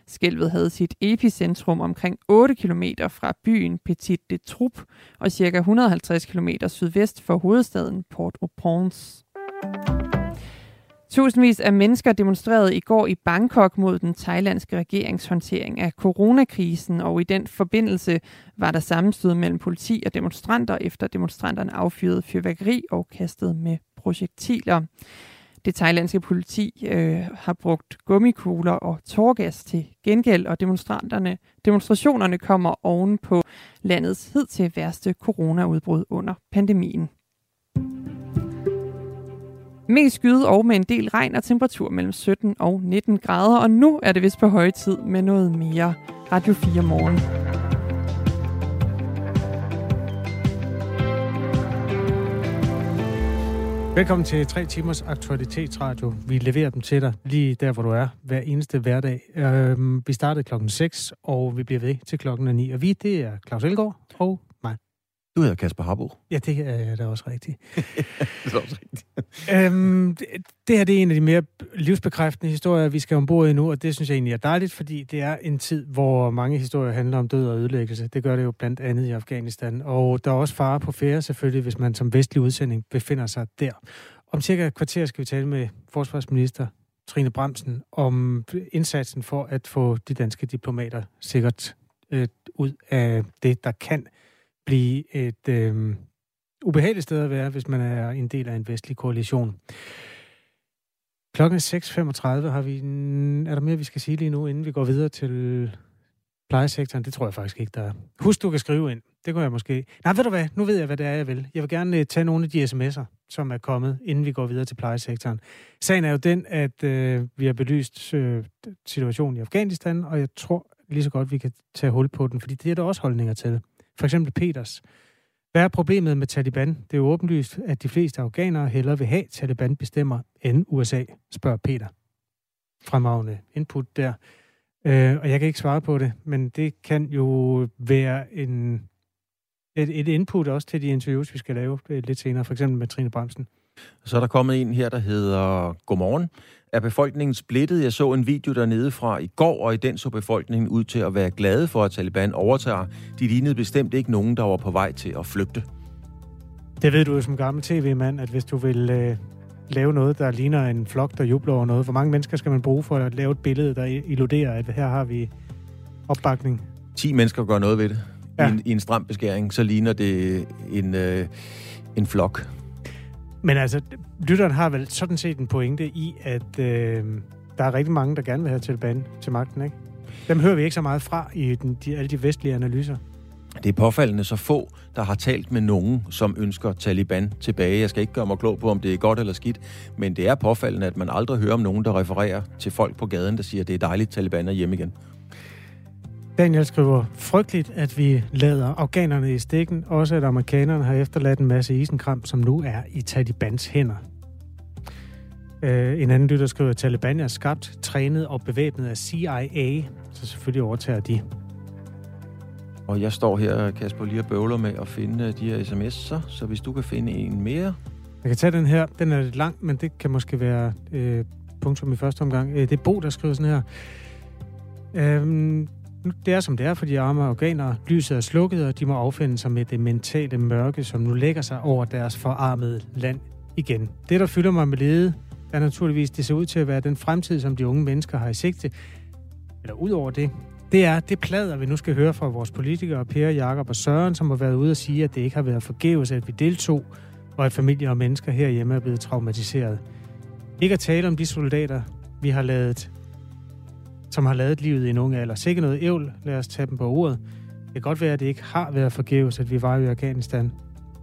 Skælvet havde sit epicentrum omkring 8 km fra byen Petit de Troup og ca. 150 km sydvest for hovedstaden Port-au-Prince. Tusindvis af mennesker demonstrerede i går i Bangkok mod den thailandske regerings håndtering af coronakrisen, og i den forbindelse var der sammenstød mellem politi og demonstranter, efter demonstranterne affyrede fyrværkeri og kastede med projektiler. Det thailandske politi øh, har brugt gummikugler og torgas til gengæld, og demonstranterne, demonstrationerne kommer oven på landets hidtil værste coronaudbrud under pandemien. Mest skyde og med en del regn og temperatur mellem 17 og 19 grader, og nu er det vist på høje tid med noget mere Radio 4 morgen. Velkommen til 3 timers aktualitetsradio. Vi leverer dem til dig lige der, hvor du er, hver eneste hverdag. Øhm, vi startede klokken 6, og vi bliver ved til klokken 9. Og vi, det er Claus Elgaard og du hedder Kasper Harbo. Ja, det er da også rigtigt. det er også rigtigt. øhm, det, det her det er en af de mere livsbekræftende historier, vi skal ombord i nu, og det synes jeg egentlig er dejligt, fordi det er en tid, hvor mange historier handler om død og ødelæggelse. Det gør det jo blandt andet i Afghanistan. Og der er også fare på færre selvfølgelig, hvis man som vestlig udsending befinder sig der. Om cirka et kvarter skal vi tale med forsvarsminister Trine Bremsen om indsatsen for at få de danske diplomater sikkert øh, ud af det, der kan blive et øh, ubehageligt sted at være, hvis man er en del af en vestlig koalition. Klokken er 6.35. Har vi. Er der mere, vi skal sige lige nu, inden vi går videre til plejesektoren? Det tror jeg faktisk ikke, der er. Husk, du kan skrive ind. Det kunne jeg måske... Nej, ved du hvad? Nu ved jeg, hvad det er, jeg vil. Jeg vil gerne øh, tage nogle af de sms'er, som er kommet, inden vi går videre til plejesektoren. Sagen er jo den, at øh, vi har belyst øh, situationen i Afghanistan, og jeg tror lige så godt, vi kan tage hul på den, fordi det er der også holdninger til. For eksempel Peters. Hvad er problemet med Taliban? Det er jo åbenlyst, at de fleste afghanere hellere vil have, Taliban bestemmer, end USA, spørger Peter. Fremragende input der. Øh, og jeg kan ikke svare på det, men det kan jo være en, et, et input også til de interviews, vi skal lave øh, lidt senere, for eksempel med Trine Bremsen. Så er der kommet en her, der hedder Godmorgen. Er befolkningen splittet? Jeg så en video dernede fra i går, og i den så befolkningen ud til at være glade for, at Taliban overtager. De lignede bestemt ikke nogen, der var på vej til at flygte. Det ved du jo som gammel tv-mand, at hvis du vil øh, lave noget, der ligner en flok, der jubler over noget, hvor mange mennesker skal man bruge for at lave et billede, der illuderer, at her har vi opbakning? 10 mennesker gør noget ved det. Ja. I, en, I en stram beskæring, så ligner det en, øh, en flok. Men altså, lytteren har vel sådan set en pointe i, at øh, der er rigtig mange, der gerne vil have Taliban til magten, ikke? Dem hører vi ikke så meget fra i den, de, alle de vestlige analyser. Det er påfaldende så få, der har talt med nogen, som ønsker Taliban tilbage. Jeg skal ikke gøre mig klog på, om det er godt eller skidt, men det er påfaldende, at man aldrig hører om nogen, der refererer til folk på gaden, der siger, at det er dejligt, Taliban er hjemme igen. Daniel skriver, frygteligt, at vi lader afghanerne i stikken, også at amerikanerne har efterladt en masse isenkram, som nu er i Talibans hænder. Uh, en anden lytter skriver, at Taliban er skabt, trænet og bevæbnet af CIA, så selvfølgelig overtager de. Og jeg står her, Kasper, lige og bøvler med at finde øh, de her sms'er, så hvis du kan finde en mere. Jeg kan tage den her. Den er lidt lang, men det kan måske være øh, punktum i første omgang. Øh, det er Bo, der skriver sådan her. Øhm, det er som det er for de arme organer. Lyset er slukket, og de må affinde sig med det mentale mørke, som nu lægger sig over deres forarmede land igen. Det, der fylder mig med lede, er naturligvis, det ser ud til at være den fremtid, som de unge mennesker har i sigte. Eller ud over det, det er det plader, vi nu skal høre fra vores politikere, Per, Jakob og Søren, som har været ude og sige, at det ikke har været forgæves, at vi deltog, og at familier og mennesker herhjemme er blevet traumatiseret. Ikke at tale om de soldater, vi har lavet som har lavet livet i en ung alder. Sikke noget ævl, lad os tage dem på ordet. Det kan godt være, at det ikke har været forgæves, at vi var i Afghanistan,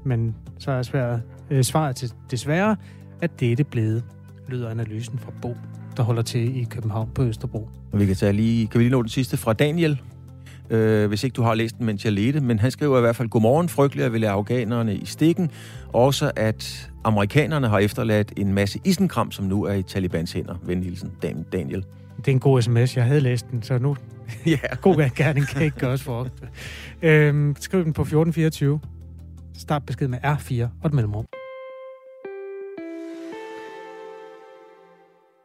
men så er svaret, øh, svaret til desværre, at det er det blevet, lyder analysen fra Bo, der holder til i København på Østerbro. Vi kan, tage lige, kan vi lige nå den sidste fra Daniel, øh, hvis ikke du har læst den, mens jeg ledte. Men han skriver i hvert fald, godmorgen, frygteligt at ville afghanerne i stikken. Også at amerikanerne har efterladt en masse isenkram, som nu er i Talibans hænder. Venhilsen, Daniel. Det er en god sms. Jeg havde læst den, så nu... ja, god gerning kan ikke gøres for ofte. Øhm, skriv den på 1424. Start besked med R4 og et mellemrum.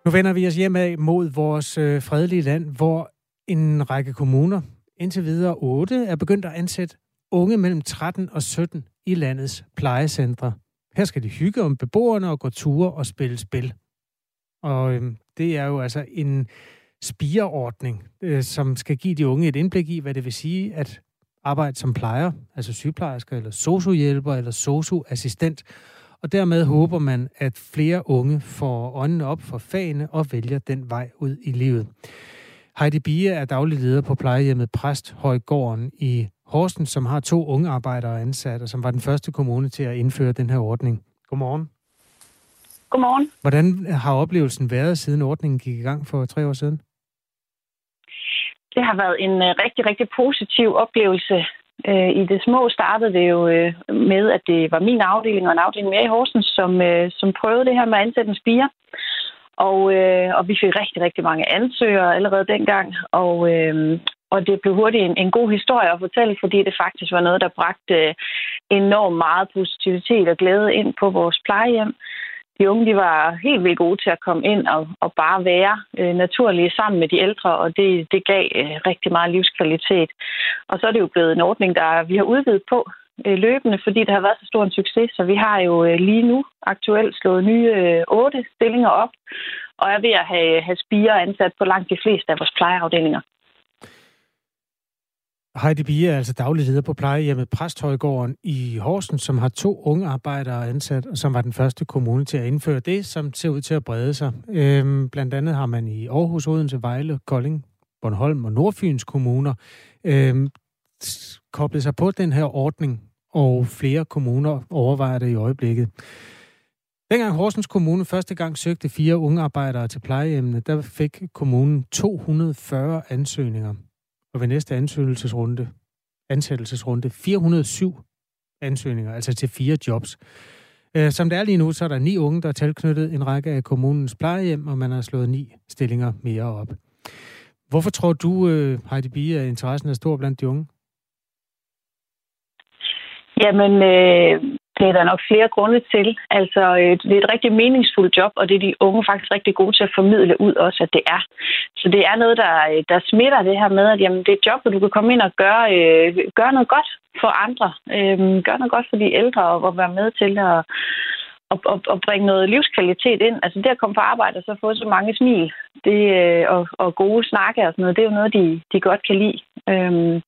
Nu vender vi os hjem af mod vores øh, fredelige land, hvor en række kommuner, indtil videre 8, er begyndt at ansætte unge mellem 13 og 17 i landets plejecentre. Her skal de hygge om beboerne og gå ture og spille spil. Og øhm, det er jo altså en spireordning, øh, som skal give de unge et indblik i, hvad det vil sige at arbejde som plejer, altså sygeplejersker, eller sociohjælper, eller socioassistent. Og dermed håber man, at flere unge får øjnene op for fagene og vælger den vej ud i livet. Heidi Bie er daglig leder på plejehjemmet Præst Højgården i Horsens, som har to unge arbejdere ansat, og som var den første kommune til at indføre den her ordning. Godmorgen. Godmorgen. Hvordan har oplevelsen været, siden ordningen gik i gang for tre år siden? Det har været en uh, rigtig, rigtig positiv oplevelse. Uh, I det små startede det jo uh, med, at det var min afdeling og en afdeling mere i Horsens, som, som prøvede det her med at ansætte en spire. Og, og vi fik rigtig, rigtig mange ansøgere allerede dengang. Og, og det blev hurtigt en, en god historie at fortælle, fordi det faktisk var noget, der bragte enormt meget positivitet og glæde ind på vores plejehjem de unge de var helt vildt gode til at komme ind og, og bare være øh, naturlige sammen med de ældre, og det, det gav øh, rigtig meget livskvalitet. Og så er det jo blevet en ordning, der vi har udvidet på øh, løbende, fordi det har været så stor en succes, så vi har jo øh, lige nu aktuelt slået nye øh, otte stillinger op, og er ved at have, have spire ansat på langt de fleste af vores plejeafdelinger. Heidi Bie er altså daglig leder på plejehjemmet Præsthøjgården i Horsens, som har to unge arbejdere ansat, og som var den første kommune til at indføre det, som ser ud til at brede sig. Øhm, blandt andet har man i Aarhus, Odense, Vejle, Kolding, Bornholm og Nordfyns kommuner øhm, koblet sig på den her ordning, og flere kommuner overvejer det i øjeblikket. Dengang Horsens Kommune første gang søgte fire unge arbejdere til plejehjemmene, der fik kommunen 240 ansøgninger. Og ved næste ansøgelsesrunde, ansættelsesrunde 407 ansøgninger, altså til fire jobs. Øh, som det er lige nu, så er der ni unge, der er tilknyttet en række af kommunens plejehjem, og man har slået ni stillinger mere op. Hvorfor tror du, øh, Heidi Bie, at interessen er stor blandt de unge? Jamen, øh, det er der nok flere grunde til. Altså, øh, det er et rigtig meningsfuldt job, og det er de unge faktisk rigtig gode til at formidle ud også, at det er. Så det er noget, der, øh, der smitter det her med, at jamen, det er et job, hvor du kan komme ind og gøre, øh, gøre noget godt for andre. Øh, gøre noget godt for de ældre, og, og være med til at, og, og, og bringe noget livskvalitet ind. Altså det at komme på arbejde og så få så mange smil det, øh, og, og gode snakke og sådan noget, det er jo noget, de, de godt kan lide. Øh,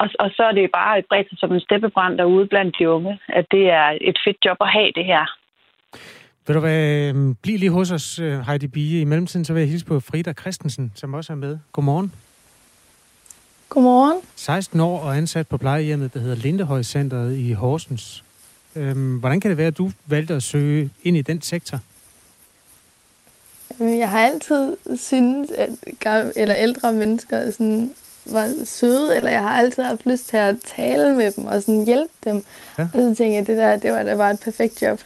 og, og så er det bare bredt sig som en steppebrand derude blandt de unge, at det er et fedt job at have det her. Vil du være, øhm, bliv lige hos os, øh, Heidi Bie. I mellemtiden så vil jeg hilse på Frida Christensen, som også er med. Godmorgen. Godmorgen. 16 år og ansat på plejehjemmet, der hedder Lindehøj Centeret i Horsens. Øhm, hvordan kan det være, at du valgte at søge ind i den sektor? Jeg har altid syntes, at gamle, eller ældre mennesker sådan, var søde, eller jeg har altid haft lyst til at tale med dem og sådan hjælpe dem. Ja. Og så tænkte jeg, det der, det var da bare et perfekt job.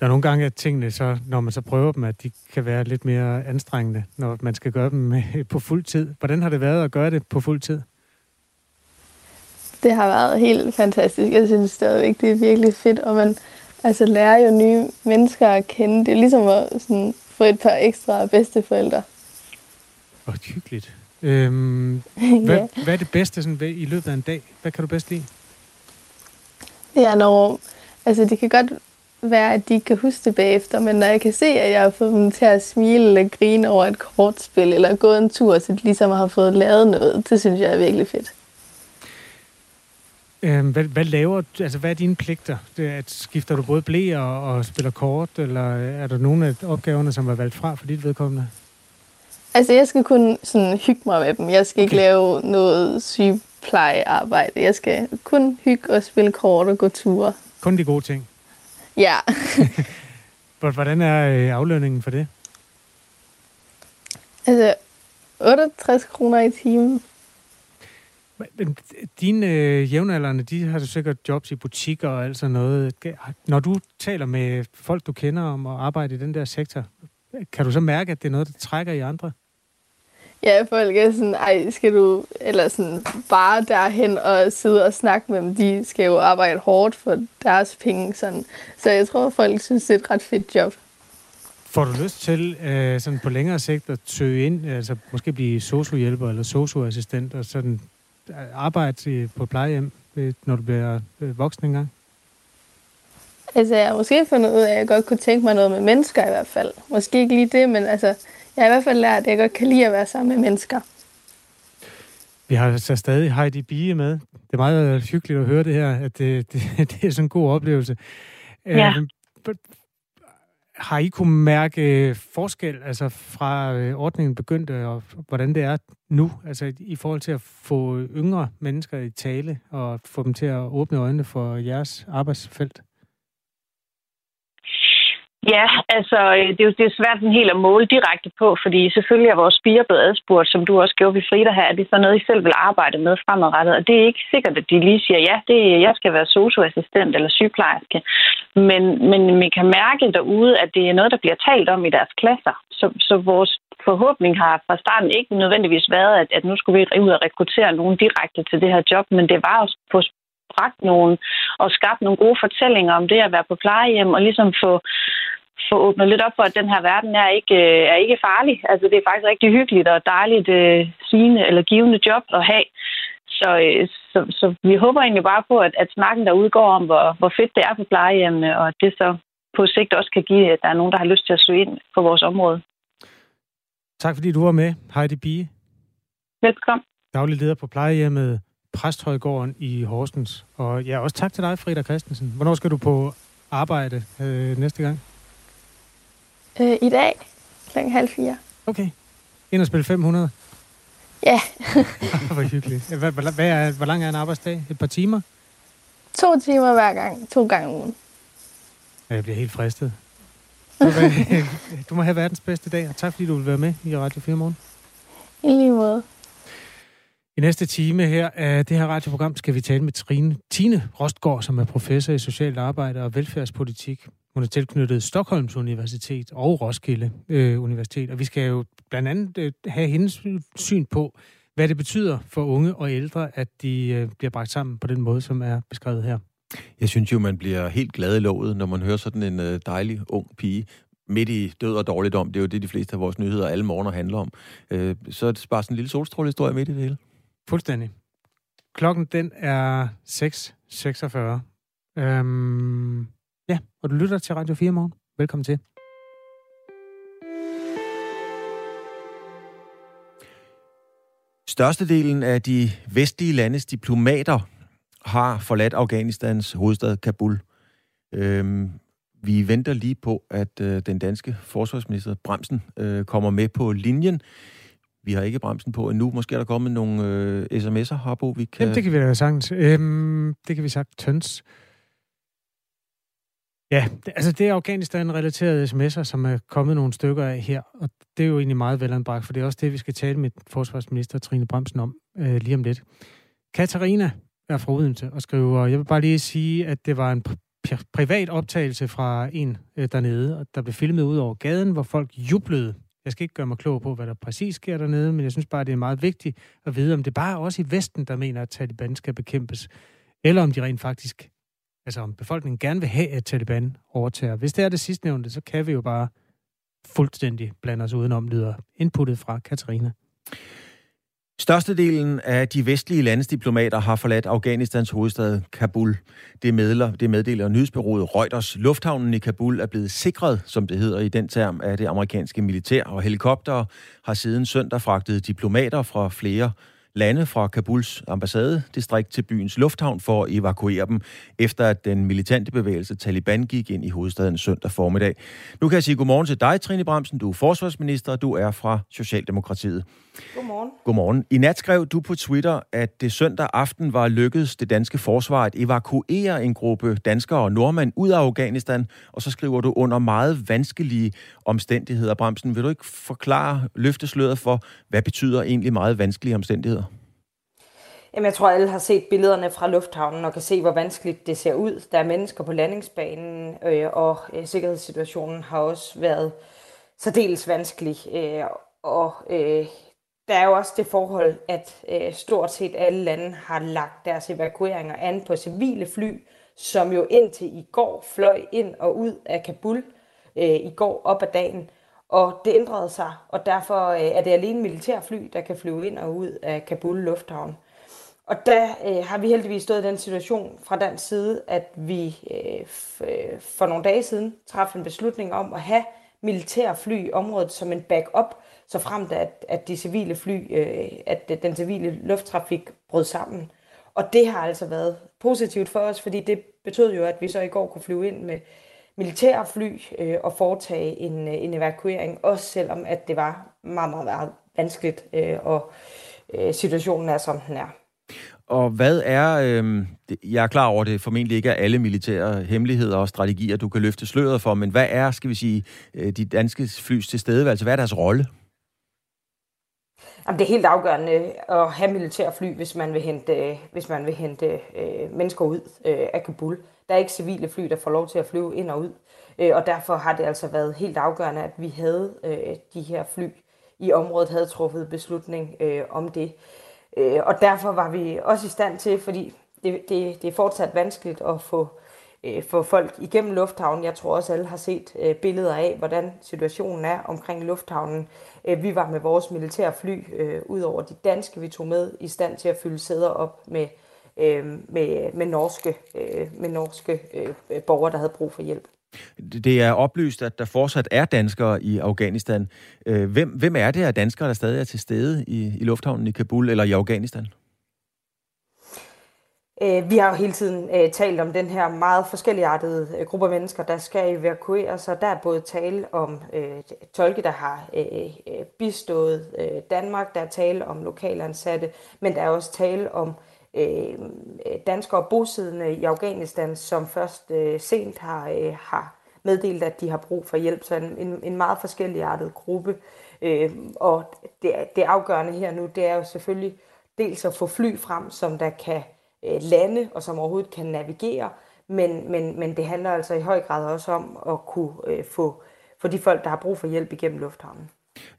Der er nogle gange, at tingene, så, når man så prøver dem, at de kan være lidt mere anstrengende, når man skal gøre dem på fuld tid. Hvordan har det været at gøre det på fuld tid? Det har været helt fantastisk. Jeg synes stadigvæk, det er virkelig fedt, og man altså, lærer jo nye mennesker at kende. Det er ligesom at sådan, få et par ekstra bedsteforældre. Og hyggeligt. Øhm, hvad, ja. hvad er det bedste sådan, i løbet af en dag? Hvad kan du bedst lide? Er når... Altså, det kan godt være, at de ikke kan huske det bagefter, men når jeg kan se, at jeg har fået dem til at smile eller grine over et kortspil, eller gået en tur, så de ligesom har fået lavet noget, det synes jeg er virkelig fedt. Øhm, hvad, hvad laver altså hvad er dine pligter? Det, at skifter du både blæ og, og spiller kort, eller er der nogle af opgaverne, som er valgt fra for dit vedkommende? Altså, jeg skal kun sådan hygge mig med dem. Jeg skal ikke okay. lave noget sygeplejearbejde. Jeg skal kun hygge og spille kort og gå ture. Kun de gode ting? Ja. Hvordan er øh, aflønningen for det? Altså, 68 kroner i timen. Men dine øh, jævnaldrende, de har sikkert jobs i butikker og alt sådan noget. Når du taler med folk, du kender om at arbejde i den der sektor, kan du så mærke, at det er noget, der trækker i andre? Ja, folk er sådan, ej, skal du eller sådan, bare derhen og sidde og snakke med dem. De skal jo arbejde hårdt for deres penge. Sådan. Så jeg tror, folk synes, det er et ret fedt job. Får du lyst til øh, sådan på længere sigt at søge ind, altså måske blive sociohjælper eller socioassistent og sådan øh, arbejde på plejehjem, øh, når du bliver øh, voksen engang? Altså, jeg har måske fundet ud af, at jeg godt kunne tænke mig noget med mennesker i hvert fald. Måske ikke lige det, men altså, jeg har i hvert fald lært, at jeg godt kan lide at være sammen med mennesker. Vi har så stadig Heidi Bie med. Det er meget hyggeligt at høre det her, at det, det, det er sådan en god oplevelse. Ja. Øh, har I kunne mærke forskel altså fra øh, ordningen begyndte, og hvordan det er nu, altså i forhold til at få yngre mennesker i tale og få dem til at åbne øjnene for jeres arbejdsfelt? Ja, altså øh, det er jo det er svært sådan helt at måle direkte på, fordi selvfølgelig er vores spiger blevet adspurgt, som du også gjorde ved Frida her, at det er så noget, I selv vil arbejde med fremadrettet. Og det er ikke sikkert, at de lige siger, ja, det er, jeg skal være socioassistent eller sygeplejerske. Men, men man kan mærke derude, at det er noget, der bliver talt om i deres klasser. Så, så vores forhåbning har fra starten ikke nødvendigvis været, at, at nu skulle vi ud og rekruttere nogen direkte til det her job, men det var også på bragt nogen og skabt nogle gode fortællinger om det at være på plejehjem og ligesom få få åbnet lidt op for, at den her verden er ikke, øh, er ikke farlig. Altså, det er faktisk rigtig hyggeligt og dejligt øh, sigende eller givende job at have. Så, øh, så, så vi håber egentlig bare på, at, at snakken der udgår om, hvor, hvor fedt det er på plejehjemmene, og at det så på sigt også kan give, at der er nogen, der har lyst til at søge ind på vores område. Tak fordi du var med, Heidi Bie. Velkommen. daglig leder på plejehjemmet Præsthøjgården i Horsens. Og ja, også tak til dig, Frida Christensen. Hvornår skal du på arbejde øh, næste gang? Øh, I dag kl. halv fire. Okay. Ind og spille 500? Ja. hvor hyggeligt. Hvad, hvad, hvad er, hvor lang er en arbejdsdag? Et par timer? To timer hver gang. To gange om ugen. Ja, jeg bliver helt fristet. Du, du må have verdens bedste dag, og tak fordi du vil være med i Radio 4 morgen. I lige måde. I næste time her af det her radioprogram skal vi tale med Trine Tine Rostgaard, som er professor i socialt arbejde og velfærdspolitik. Hun er tilknyttet Stockholms Universitet og Roskilde øh, Universitet, og vi skal jo blandt andet øh, have hendes syn på, hvad det betyder for unge og ældre, at de øh, bliver bragt sammen på den måde, som er beskrevet her. Jeg synes jo, man bliver helt glad i lovet, når man hører sådan en øh, dejlig ung pige midt i død og dårligdom. Det er jo det, de fleste af vores nyheder alle morgener handler om. Øh, så er det bare sådan en lille solstrålehistorie midt i det hele. Fuldstændig. Klokken den er 6.46. Øhm, ja, og du lytter til Radio 4 morgen. Velkommen til. Størstedelen af de vestlige landes diplomater har forladt Afghanistans hovedstad Kabul. Øhm, vi venter lige på, at øh, den danske forsvarsminister Bremsen øh, kommer med på linjen. Vi har ikke bremsen på endnu. Måske er der kommet nogle øh, sms'er, Harbo, vi kan... Jamen, det kan vi da sagtens. Øhm, det kan vi sagt tøns. Ja, det, altså det er Afghanistan-relaterede sms'er, som er kommet nogle stykker af her, og det er jo egentlig meget velanbragt, for det er også det, vi skal tale med forsvarsminister Trine Bremsen om øh, lige om lidt. Katarina er fra Odense og skriver, jeg vil bare lige sige, at det var en privat optagelse fra en øh, dernede, og der blev filmet ud over gaden, hvor folk jublede jeg skal ikke gøre mig klog på, hvad der præcis sker dernede, men jeg synes bare, det er meget vigtigt at vide, om det bare er også i Vesten, der mener, at Taliban skal bekæmpes, eller om de rent faktisk, altså om befolkningen gerne vil have, at Taliban overtager. Hvis det er det sidste nævnte, så kan vi jo bare fuldstændig blande os udenom, lyder inputtet fra Katarina. Størstedelen af de vestlige landes diplomater har forladt Afghanistans hovedstad Kabul. Det meddeler, det meddeler nyhedsbyrået Reuters. Lufthavnen i Kabul er blevet sikret, som det hedder i den term, af det amerikanske militær, og helikoptere har siden søndag fragtet diplomater fra flere lande fra Kabuls ambassadedistrikt til byens lufthavn for at evakuere dem, efter at den militante bevægelse Taliban gik ind i hovedstaden søndag formiddag. Nu kan jeg sige godmorgen til dig, Trine Bremsen. Du er forsvarsminister, og du er fra Socialdemokratiet. Godmorgen. Godmorgen. I nat skrev du på Twitter, at det søndag aften var lykkedes det danske forsvar at evakuere en gruppe danskere og nordmænd ud af Afghanistan, og så skriver du under meget vanskelige omstændigheder. Bremsen, vil du ikke forklare løftesløret for, hvad betyder egentlig meget vanskelige omstændigheder? Jamen, jeg tror, alle har set billederne fra lufthavnen og kan se, hvor vanskeligt det ser ud. Der er mennesker på landingsbanen, øh, og øh, sikkerhedssituationen har også været særdeles vanskelig. Øh, og øh, der er jo også det forhold, at øh, stort set alle lande har lagt deres evakueringer an på civile fly, som jo indtil i går fløj ind og ud af Kabul øh, i går op ad dagen. Og det ændrede sig, og derfor øh, er det alene militærfly, der kan flyve ind og ud af Kabul lufthavn. Og der øh, har vi heldigvis stået i den situation fra den side, at vi øh, øh, for nogle dage siden træffede en beslutning om at have militærfly i området som en backup så fremt at, at de civile fly, øh, at den civile lufttrafik brød sammen. Og det har altså været positivt for os, fordi det betød jo, at vi så i går kunne flyve ind med militære fly øh, og foretage en, øh, en evakuering, også selvom at det var meget, meget, meget vanskeligt, øh, og øh, situationen er, som den er. Og hvad er, øh, jeg er klar over, det formentlig ikke er alle militære hemmeligheder og strategier, du kan løfte sløret for, men hvad er, skal vi sige, øh, de danske flys tilstedeværelse? Hvad er deres rolle? Jamen, det er helt afgørende øh, at have militærfly, hvis man vil hente, øh, hvis man vil hente øh, mennesker ud øh, af Kabul. Der er ikke civile fly, der får lov til at flyve ind og ud. Øh, og derfor har det altså været helt afgørende, at vi havde øh, de her fly i området, havde truffet beslutning øh, om det. Øh, og derfor var vi også i stand til, fordi det, det, det er fortsat vanskeligt at få øh, få folk igennem lufthavnen. Jeg tror også, alle har set øh, billeder af, hvordan situationen er omkring lufthavnen. Øh, vi var med vores militære fly, øh, ud over de danske, vi tog med, i stand til at fylde sæder op med, øh, med, med norske, øh, med norske øh, borgere, der havde brug for hjælp. Det er oplyst, at der fortsat er danskere i Afghanistan. Øh, hvem, hvem er det af danskere, der stadig er til stede i, i lufthavnen i Kabul eller i Afghanistan? Øh, vi har jo hele tiden øh, talt om den her meget forskelligartede gruppe af mennesker, der skal evakueres, og der er både tale om øh, tolke, der har øh, bistået øh, Danmark, der er tale om lokalansatte, men der er også tale om øh, øh, danskere bosiddende i Afghanistan, som først øh, sent har, øh, har meddelt, at de har brug for hjælp. Så en, en, en meget forskelligartet gruppe. Øh, og det, det afgørende her nu, det er jo selvfølgelig dels at få fly frem, som der kan øh, lande og som overhovedet kan navigere, men, men, men det handler altså i høj grad også om at kunne øh, få, få de folk, der har brug for hjælp igennem lufthavnen.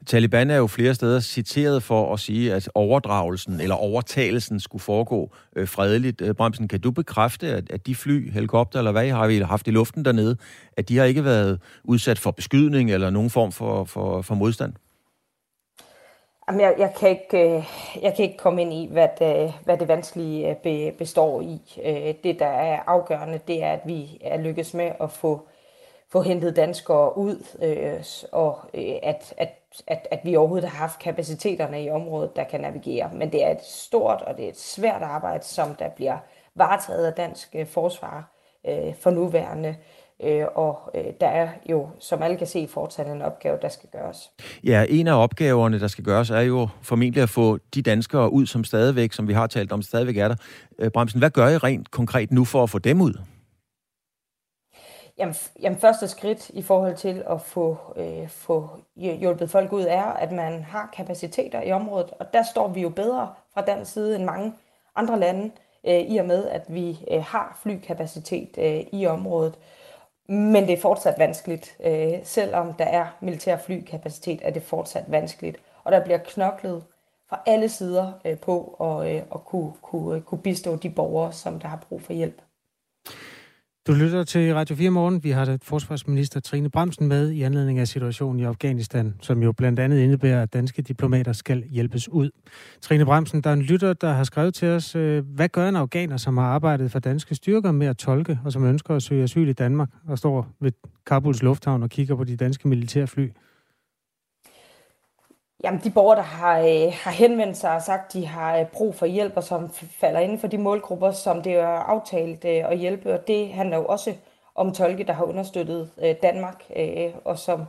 Taliban er jo flere steder citeret for at sige, at overdragelsen eller overtagelsen skulle foregå øh, fredeligt. Øh, Bremsen, kan du bekræfte, at, at de fly, helikopter eller hvad har vi haft i luften dernede, at de har ikke været udsat for beskydning eller nogen form for, for, for modstand? Jamen, jeg, jeg, kan ikke, øh, jeg kan ikke komme ind i, hvad det, hvad det vanskelige øh, be, består i. Det, der er afgørende, det er, at vi er lykkes med at få, få hentet danskere ud, og at, at, at, at vi overhovedet har haft kapaciteterne i området, der kan navigere. Men det er et stort og det er et svært arbejde, som der bliver varetaget af dansk øh, forsvar øh, for nuværende. Øh, og øh, der er jo, som alle kan se, fortsat en opgave, der skal gøres. Ja, en af opgaverne, der skal gøres, er jo formentlig at få de danskere ud, som stadigvæk, som vi har talt om, stadigvæk er der. Øh, Bremsen, hvad gør I rent konkret nu for at få dem ud? Jamen, jamen første skridt i forhold til at få, øh, få hjulpet folk ud er, at man har kapaciteter i området, og der står vi jo bedre fra den side end mange andre lande, øh, i og med at vi øh, har flykapacitet øh, i området. Men det er fortsat vanskeligt. Øh, selvom der er militær flykapacitet, er det fortsat vanskeligt. Og der bliver knoklet fra alle sider øh, på at, øh, at kunne, kunne, kunne bistå de borgere, som der har brug for hjælp. Du lytter til Radio 4 Morgen. Vi har forsvarsminister Trine Bremsen med i anledning af situationen i Afghanistan, som jo blandt andet indebærer, at danske diplomater skal hjælpes ud. Trine Bremsen, der er en lytter, der har skrevet til os, øh, hvad gør en afghaner, som har arbejdet for danske styrker med at tolke, og som ønsker at søge asyl i Danmark, og står ved Kabuls lufthavn og kigger på de danske militærfly? Jamen, de borgere, der har, øh, har henvendt sig og sagt, de har øh, brug for hjælp, og som falder inden for de målgrupper, som det er aftalt øh, at hjælpe, og det handler jo også om tolke, der har understøttet øh, Danmark, øh, og som,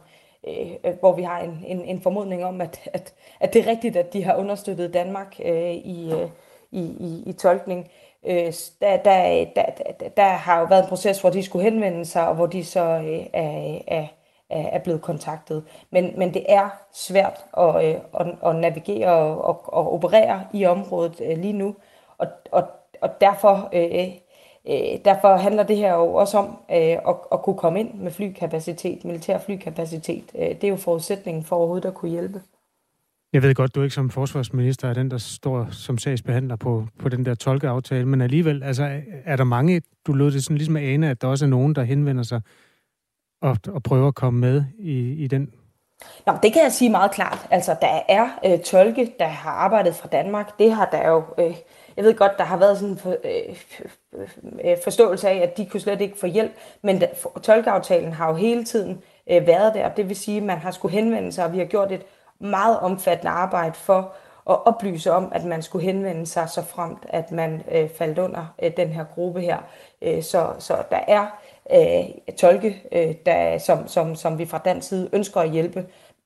øh, hvor vi har en, en, en formodning om, at, at, at det er rigtigt, at de har understøttet Danmark øh, i, øh, i, i, i tolkning. Øh, der, der, der, der, der har jo været en proces, hvor de skulle henvende sig, og hvor de så øh, er, er er blevet kontaktet. Men, men det er svært at, øh, at, at navigere og, og, og operere i området øh, lige nu. Og, og, og derfor, øh, øh, derfor handler det her jo også om øh, at, at kunne komme ind med flykapacitet, militær flykapacitet. Øh, det er jo forudsætningen for overhovedet at kunne hjælpe. Jeg ved godt, du ikke som forsvarsminister er den, der står som sagsbehandler på, på den der tolkeaftale, men alligevel, altså, er der mange, du lød det sådan ligesom ane, at der også er nogen, der henvender sig at, at prøve at komme med i, i den? Nå, det kan jeg sige meget klart. Altså, der er øh, tolke, der har arbejdet fra Danmark. Det har der jo... Øh, jeg ved godt, der har været sådan en for, øh, øh, øh forståelse af, at de kunne slet ikke få hjælp, men da, for, tolkeaftalen har jo hele tiden øh, været der. Det vil sige, at man har skulle henvende sig, og vi har gjort et meget omfattende arbejde for at oplyse om, at man skulle henvende sig så fremt, at man øh, faldt under øh, den her gruppe her. Øh, så, så der er øh, tolke, øh, der, som, som, som vi fra dansk side ønsker at hjælpe.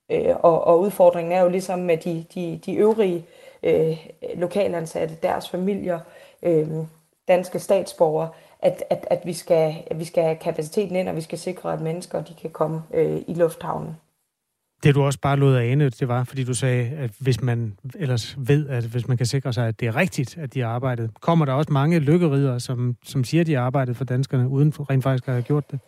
Øh, og, og udfordringen er jo ligesom med de, de, de øvrige øh, lokalansatte, deres familier, øh, danske statsborgere, at, at, at, vi skal, at vi skal have kapaciteten ind, og vi skal sikre, at mennesker de kan komme øh, i lufthavnen. Det du også bare lod at ane, det var, fordi du sagde, at hvis man ellers ved, at hvis man kan sikre sig, at det er rigtigt, at de har arbejdet, kommer der også mange lykkerider, som, som siger, at de har arbejdet for danskerne, uden rent faktisk at have gjort det?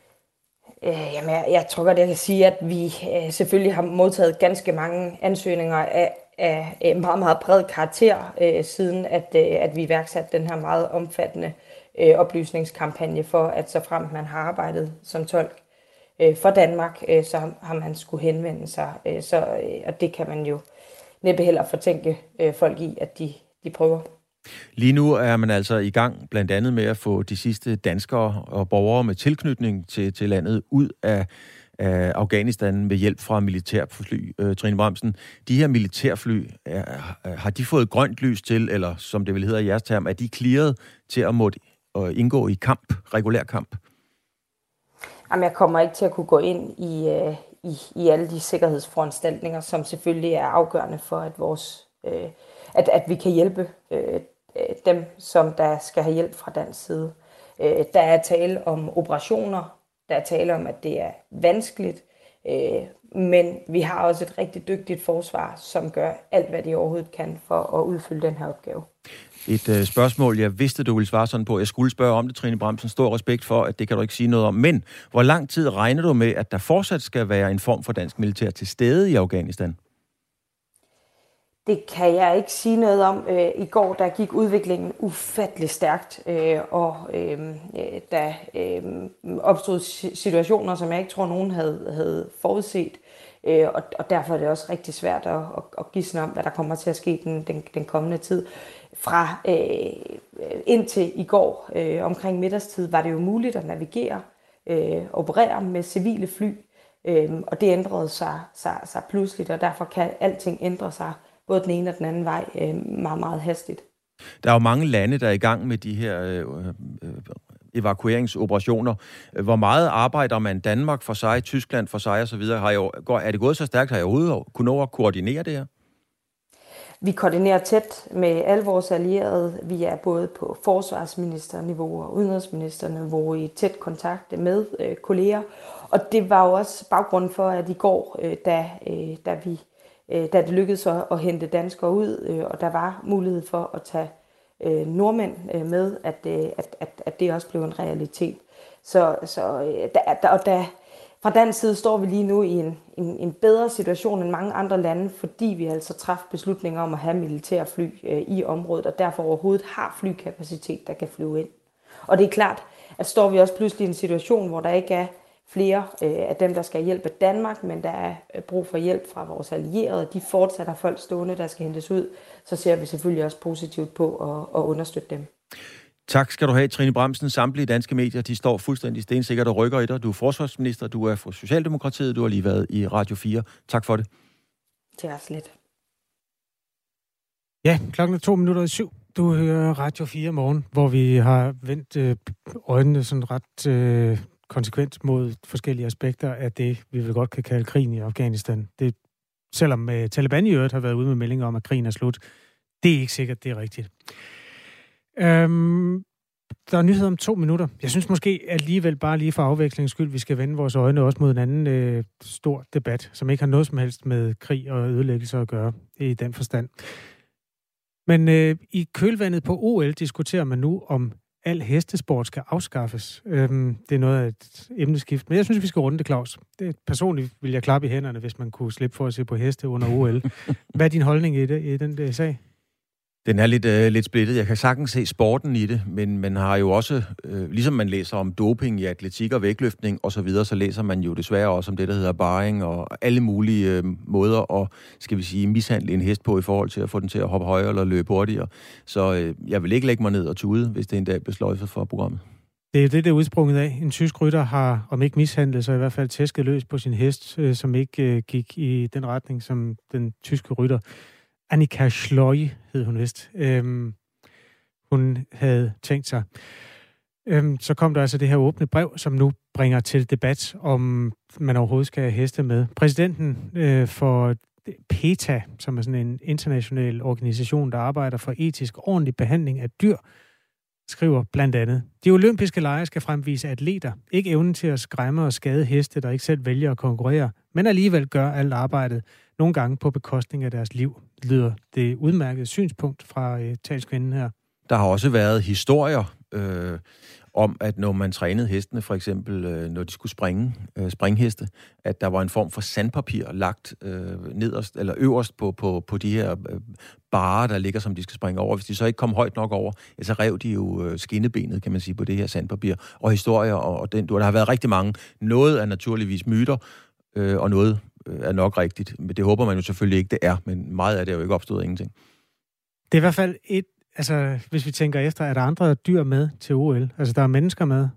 Øh, jamen, jeg, jeg tror godt, jeg kan sige, at vi øh, selvfølgelig har modtaget ganske mange ansøgninger af, af af meget, meget bred karakter, øh, siden at, øh, at vi iværksatte den her meget omfattende øh, oplysningskampagne for, at så frem man har arbejdet som tolk, øh, for Danmark, øh, så har man skulle henvende sig. Øh, så, øh, og det kan man jo næppe heller fortænke øh, folk i, at de, de prøver. Lige nu er man altså i gang blandt andet med at få de sidste danskere og borgere med tilknytning til, til landet ud af, af Afghanistan med hjælp fra militærfly. Øh, Trine Bremsen, de her militærfly, er, har de fået grønt lys til, eller som det vil hedder i jeres term, er de clearet til at måtte øh, indgå i kamp, regulær kamp? Jamen, jeg kommer ikke til at kunne gå ind i, øh, i, i alle de sikkerhedsforanstaltninger, som selvfølgelig er afgørende for, at vores øh, at, at vi kan hjælpe øh, dem, som der skal have hjælp fra dansk side. Øh, der er tale om operationer, der er tale om, at det er vanskeligt, øh, men vi har også et rigtig dygtigt forsvar, som gør alt, hvad de overhovedet kan for at udfylde den her opgave. Et øh, spørgsmål, jeg vidste, du ville svare sådan på. Jeg skulle spørge om det, Trine Bremsen. Stor respekt for, at det kan du ikke sige noget om. Men hvor lang tid regner du med, at der fortsat skal være en form for dansk militær til stede i Afghanistan? Det kan jeg ikke sige noget om. Øh, I går der gik udviklingen ufattelig stærkt, øh, og øh, øh der øh, opstod situationer, som jeg ikke tror, nogen havde, havde forudset. Øh, og, derfor er det også rigtig svært at, at, give sådan om, hvad der kommer til at ske den, den, den kommende tid. Fra øh, indtil i går øh, omkring middagstid var det jo muligt at navigere, øh, operere med civile fly, øh, og det ændrede sig, sig, sig pludseligt, og derfor kan alting ændre sig både den ene og den anden vej øh, meget, meget hastigt. Der er jo mange lande, der er i gang med de her øh, øh, evakueringsoperationer. Hvor meget arbejder man Danmark for sig, Tyskland for sig osv.? Har jo, går, er det gået så stærkt, har jeg overhovedet kunnet nå at koordinere det her? Vi koordinerer tæt med alle vores allierede. Vi er både på forsvarsministerniveau og udenrigsministerniveau i tæt kontakt med øh, kolleger. Og det var jo også baggrunden for, at i går, øh, da, øh, da vi øh, da det lykkedes at, at hente danskere ud, øh, og der var mulighed for at tage øh, nordmænd øh, med, at, øh, at, at, at det også blev en realitet. Så, så øh, der, der, og der, fra den side står vi lige nu i en, en, en bedre situation end mange andre lande, fordi vi altså træffet beslutninger om at have militære fly øh, i området, og derfor overhovedet har flykapacitet, der kan flyve ind. Og det er klart, at står vi også pludselig i en situation, hvor der ikke er flere øh, af dem, der skal hjælpe Danmark, men der er øh, brug for hjælp fra vores allierede. De fortsat har folk stående, der skal hentes ud. Så ser vi selvfølgelig også positivt på at, at understøtte dem. Tak skal du have, Trine Bremsen. Samtlige danske medier, de står fuldstændig stensikkert og rykker i dig. Du er forsvarsminister, du er fra Socialdemokratiet, du har lige været i Radio 4. Tak for det. Det er lidt. Ja, klokken er to minutter i syv. Du hører Radio 4 morgen, hvor vi har vendt øh, øjnene sådan ret øh, konsekvent mod forskellige aspekter af det, vi vil godt kan kalde krigen i Afghanistan. Det, selvom uh, Taliban i øvrigt har været ude med meldinger om, at krigen er slut, det er ikke sikkert, det er rigtigt. Um, der er nyhed om to minutter. Jeg synes måske alligevel bare lige for afvekslings skyld, vi skal vende vores øjne også mod en anden øh, stor debat, som ikke har noget som helst med krig og ødelæggelse at gøre i den forstand. Men øh, i kølvandet på OL diskuterer man nu, om al hestesport skal afskaffes. Øhm, det er noget af et emneskift, men jeg synes, vi skal runde det, Claus. Det, personligt vil jeg klappe i hænderne, hvis man kunne slippe for at se på heste under OL. Hvad er din holdning i, det, i den der sag? Den er lidt, øh, lidt splittet. Jeg kan sagtens se sporten i det, men man har jo også, øh, ligesom man læser om doping i atletik og vægtløftning osv., så, videre, så læser man jo desværre også om det, der hedder barring og alle mulige øh, måder at, skal vi sige, mishandle en hest på i forhold til at få den til at hoppe højere eller løbe hurtigere. Så øh, jeg vil ikke lægge mig ned og tude, hvis det en dag bliver sløjfet for programmet. Det er det, der er udsprunget af. En tysk rytter har, om ikke mishandlet, så i hvert fald tæsket løs på sin hest, øh, som ikke øh, gik i den retning, som den tyske rytter Annika Schløj hed hun vist. Øhm, hun havde tænkt sig. Øhm, så kom der altså det her åbne brev, som nu bringer til debat, om man overhovedet skal have heste med. Præsidenten øh, for PETA, som er sådan en international organisation, der arbejder for etisk ordentlig behandling af dyr, skriver blandt andet, de olympiske lege skal fremvise atleter, ikke evnen til at skræmme og skade heste, der ikke selv vælger at konkurrere, men alligevel gør alt arbejdet, nogle gange på bekostning af deres liv, lyder det udmærkede synspunkt fra øh, talskvinden her. Der har også været historier øh, om, at når man trænede hestene, for eksempel øh, når de skulle springe, øh, springheste, at der var en form for sandpapir lagt øh, nederst, eller øverst på, på, på de her øh, barer, der ligger, som de skal springe over. Hvis de så ikke kom højt nok over, ja, så rev de jo øh, skinnebenet, kan man sige, på det her sandpapir. Og historier, og, og den, der har været rigtig mange. Noget er naturligvis myter, øh, og noget er nok rigtigt. Men det håber man jo selvfølgelig ikke, det er, men meget af det er jo ikke opstået ingenting. Det er i hvert fald et altså, hvis vi tænker efter, er der andre dyr med til OL? Altså, der er mennesker med.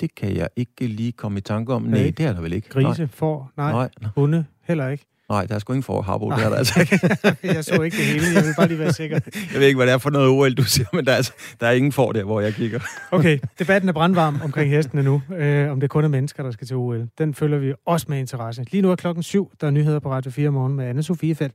Det kan jeg ikke lige komme i tanke om. Nej. Nej, det er der vel ikke. Grise, får, nej. Nej, Hunde, heller ikke. Nej, der er sgu ingen for Harbo, det er der altså ikke. jeg så ikke det hele, jeg vil bare lige være sikker. Jeg ved ikke, hvad det er for noget OL, du siger, men der er, altså, der er ingen for der, hvor jeg kigger. Okay, debatten er brandvarm omkring hestene nu, øh, om det kun er mennesker, der skal til OL. Den følger vi også med interesse. Lige nu er klokken syv, der er nyheder på Radio 4 morgen med Anne-Sophie Felt.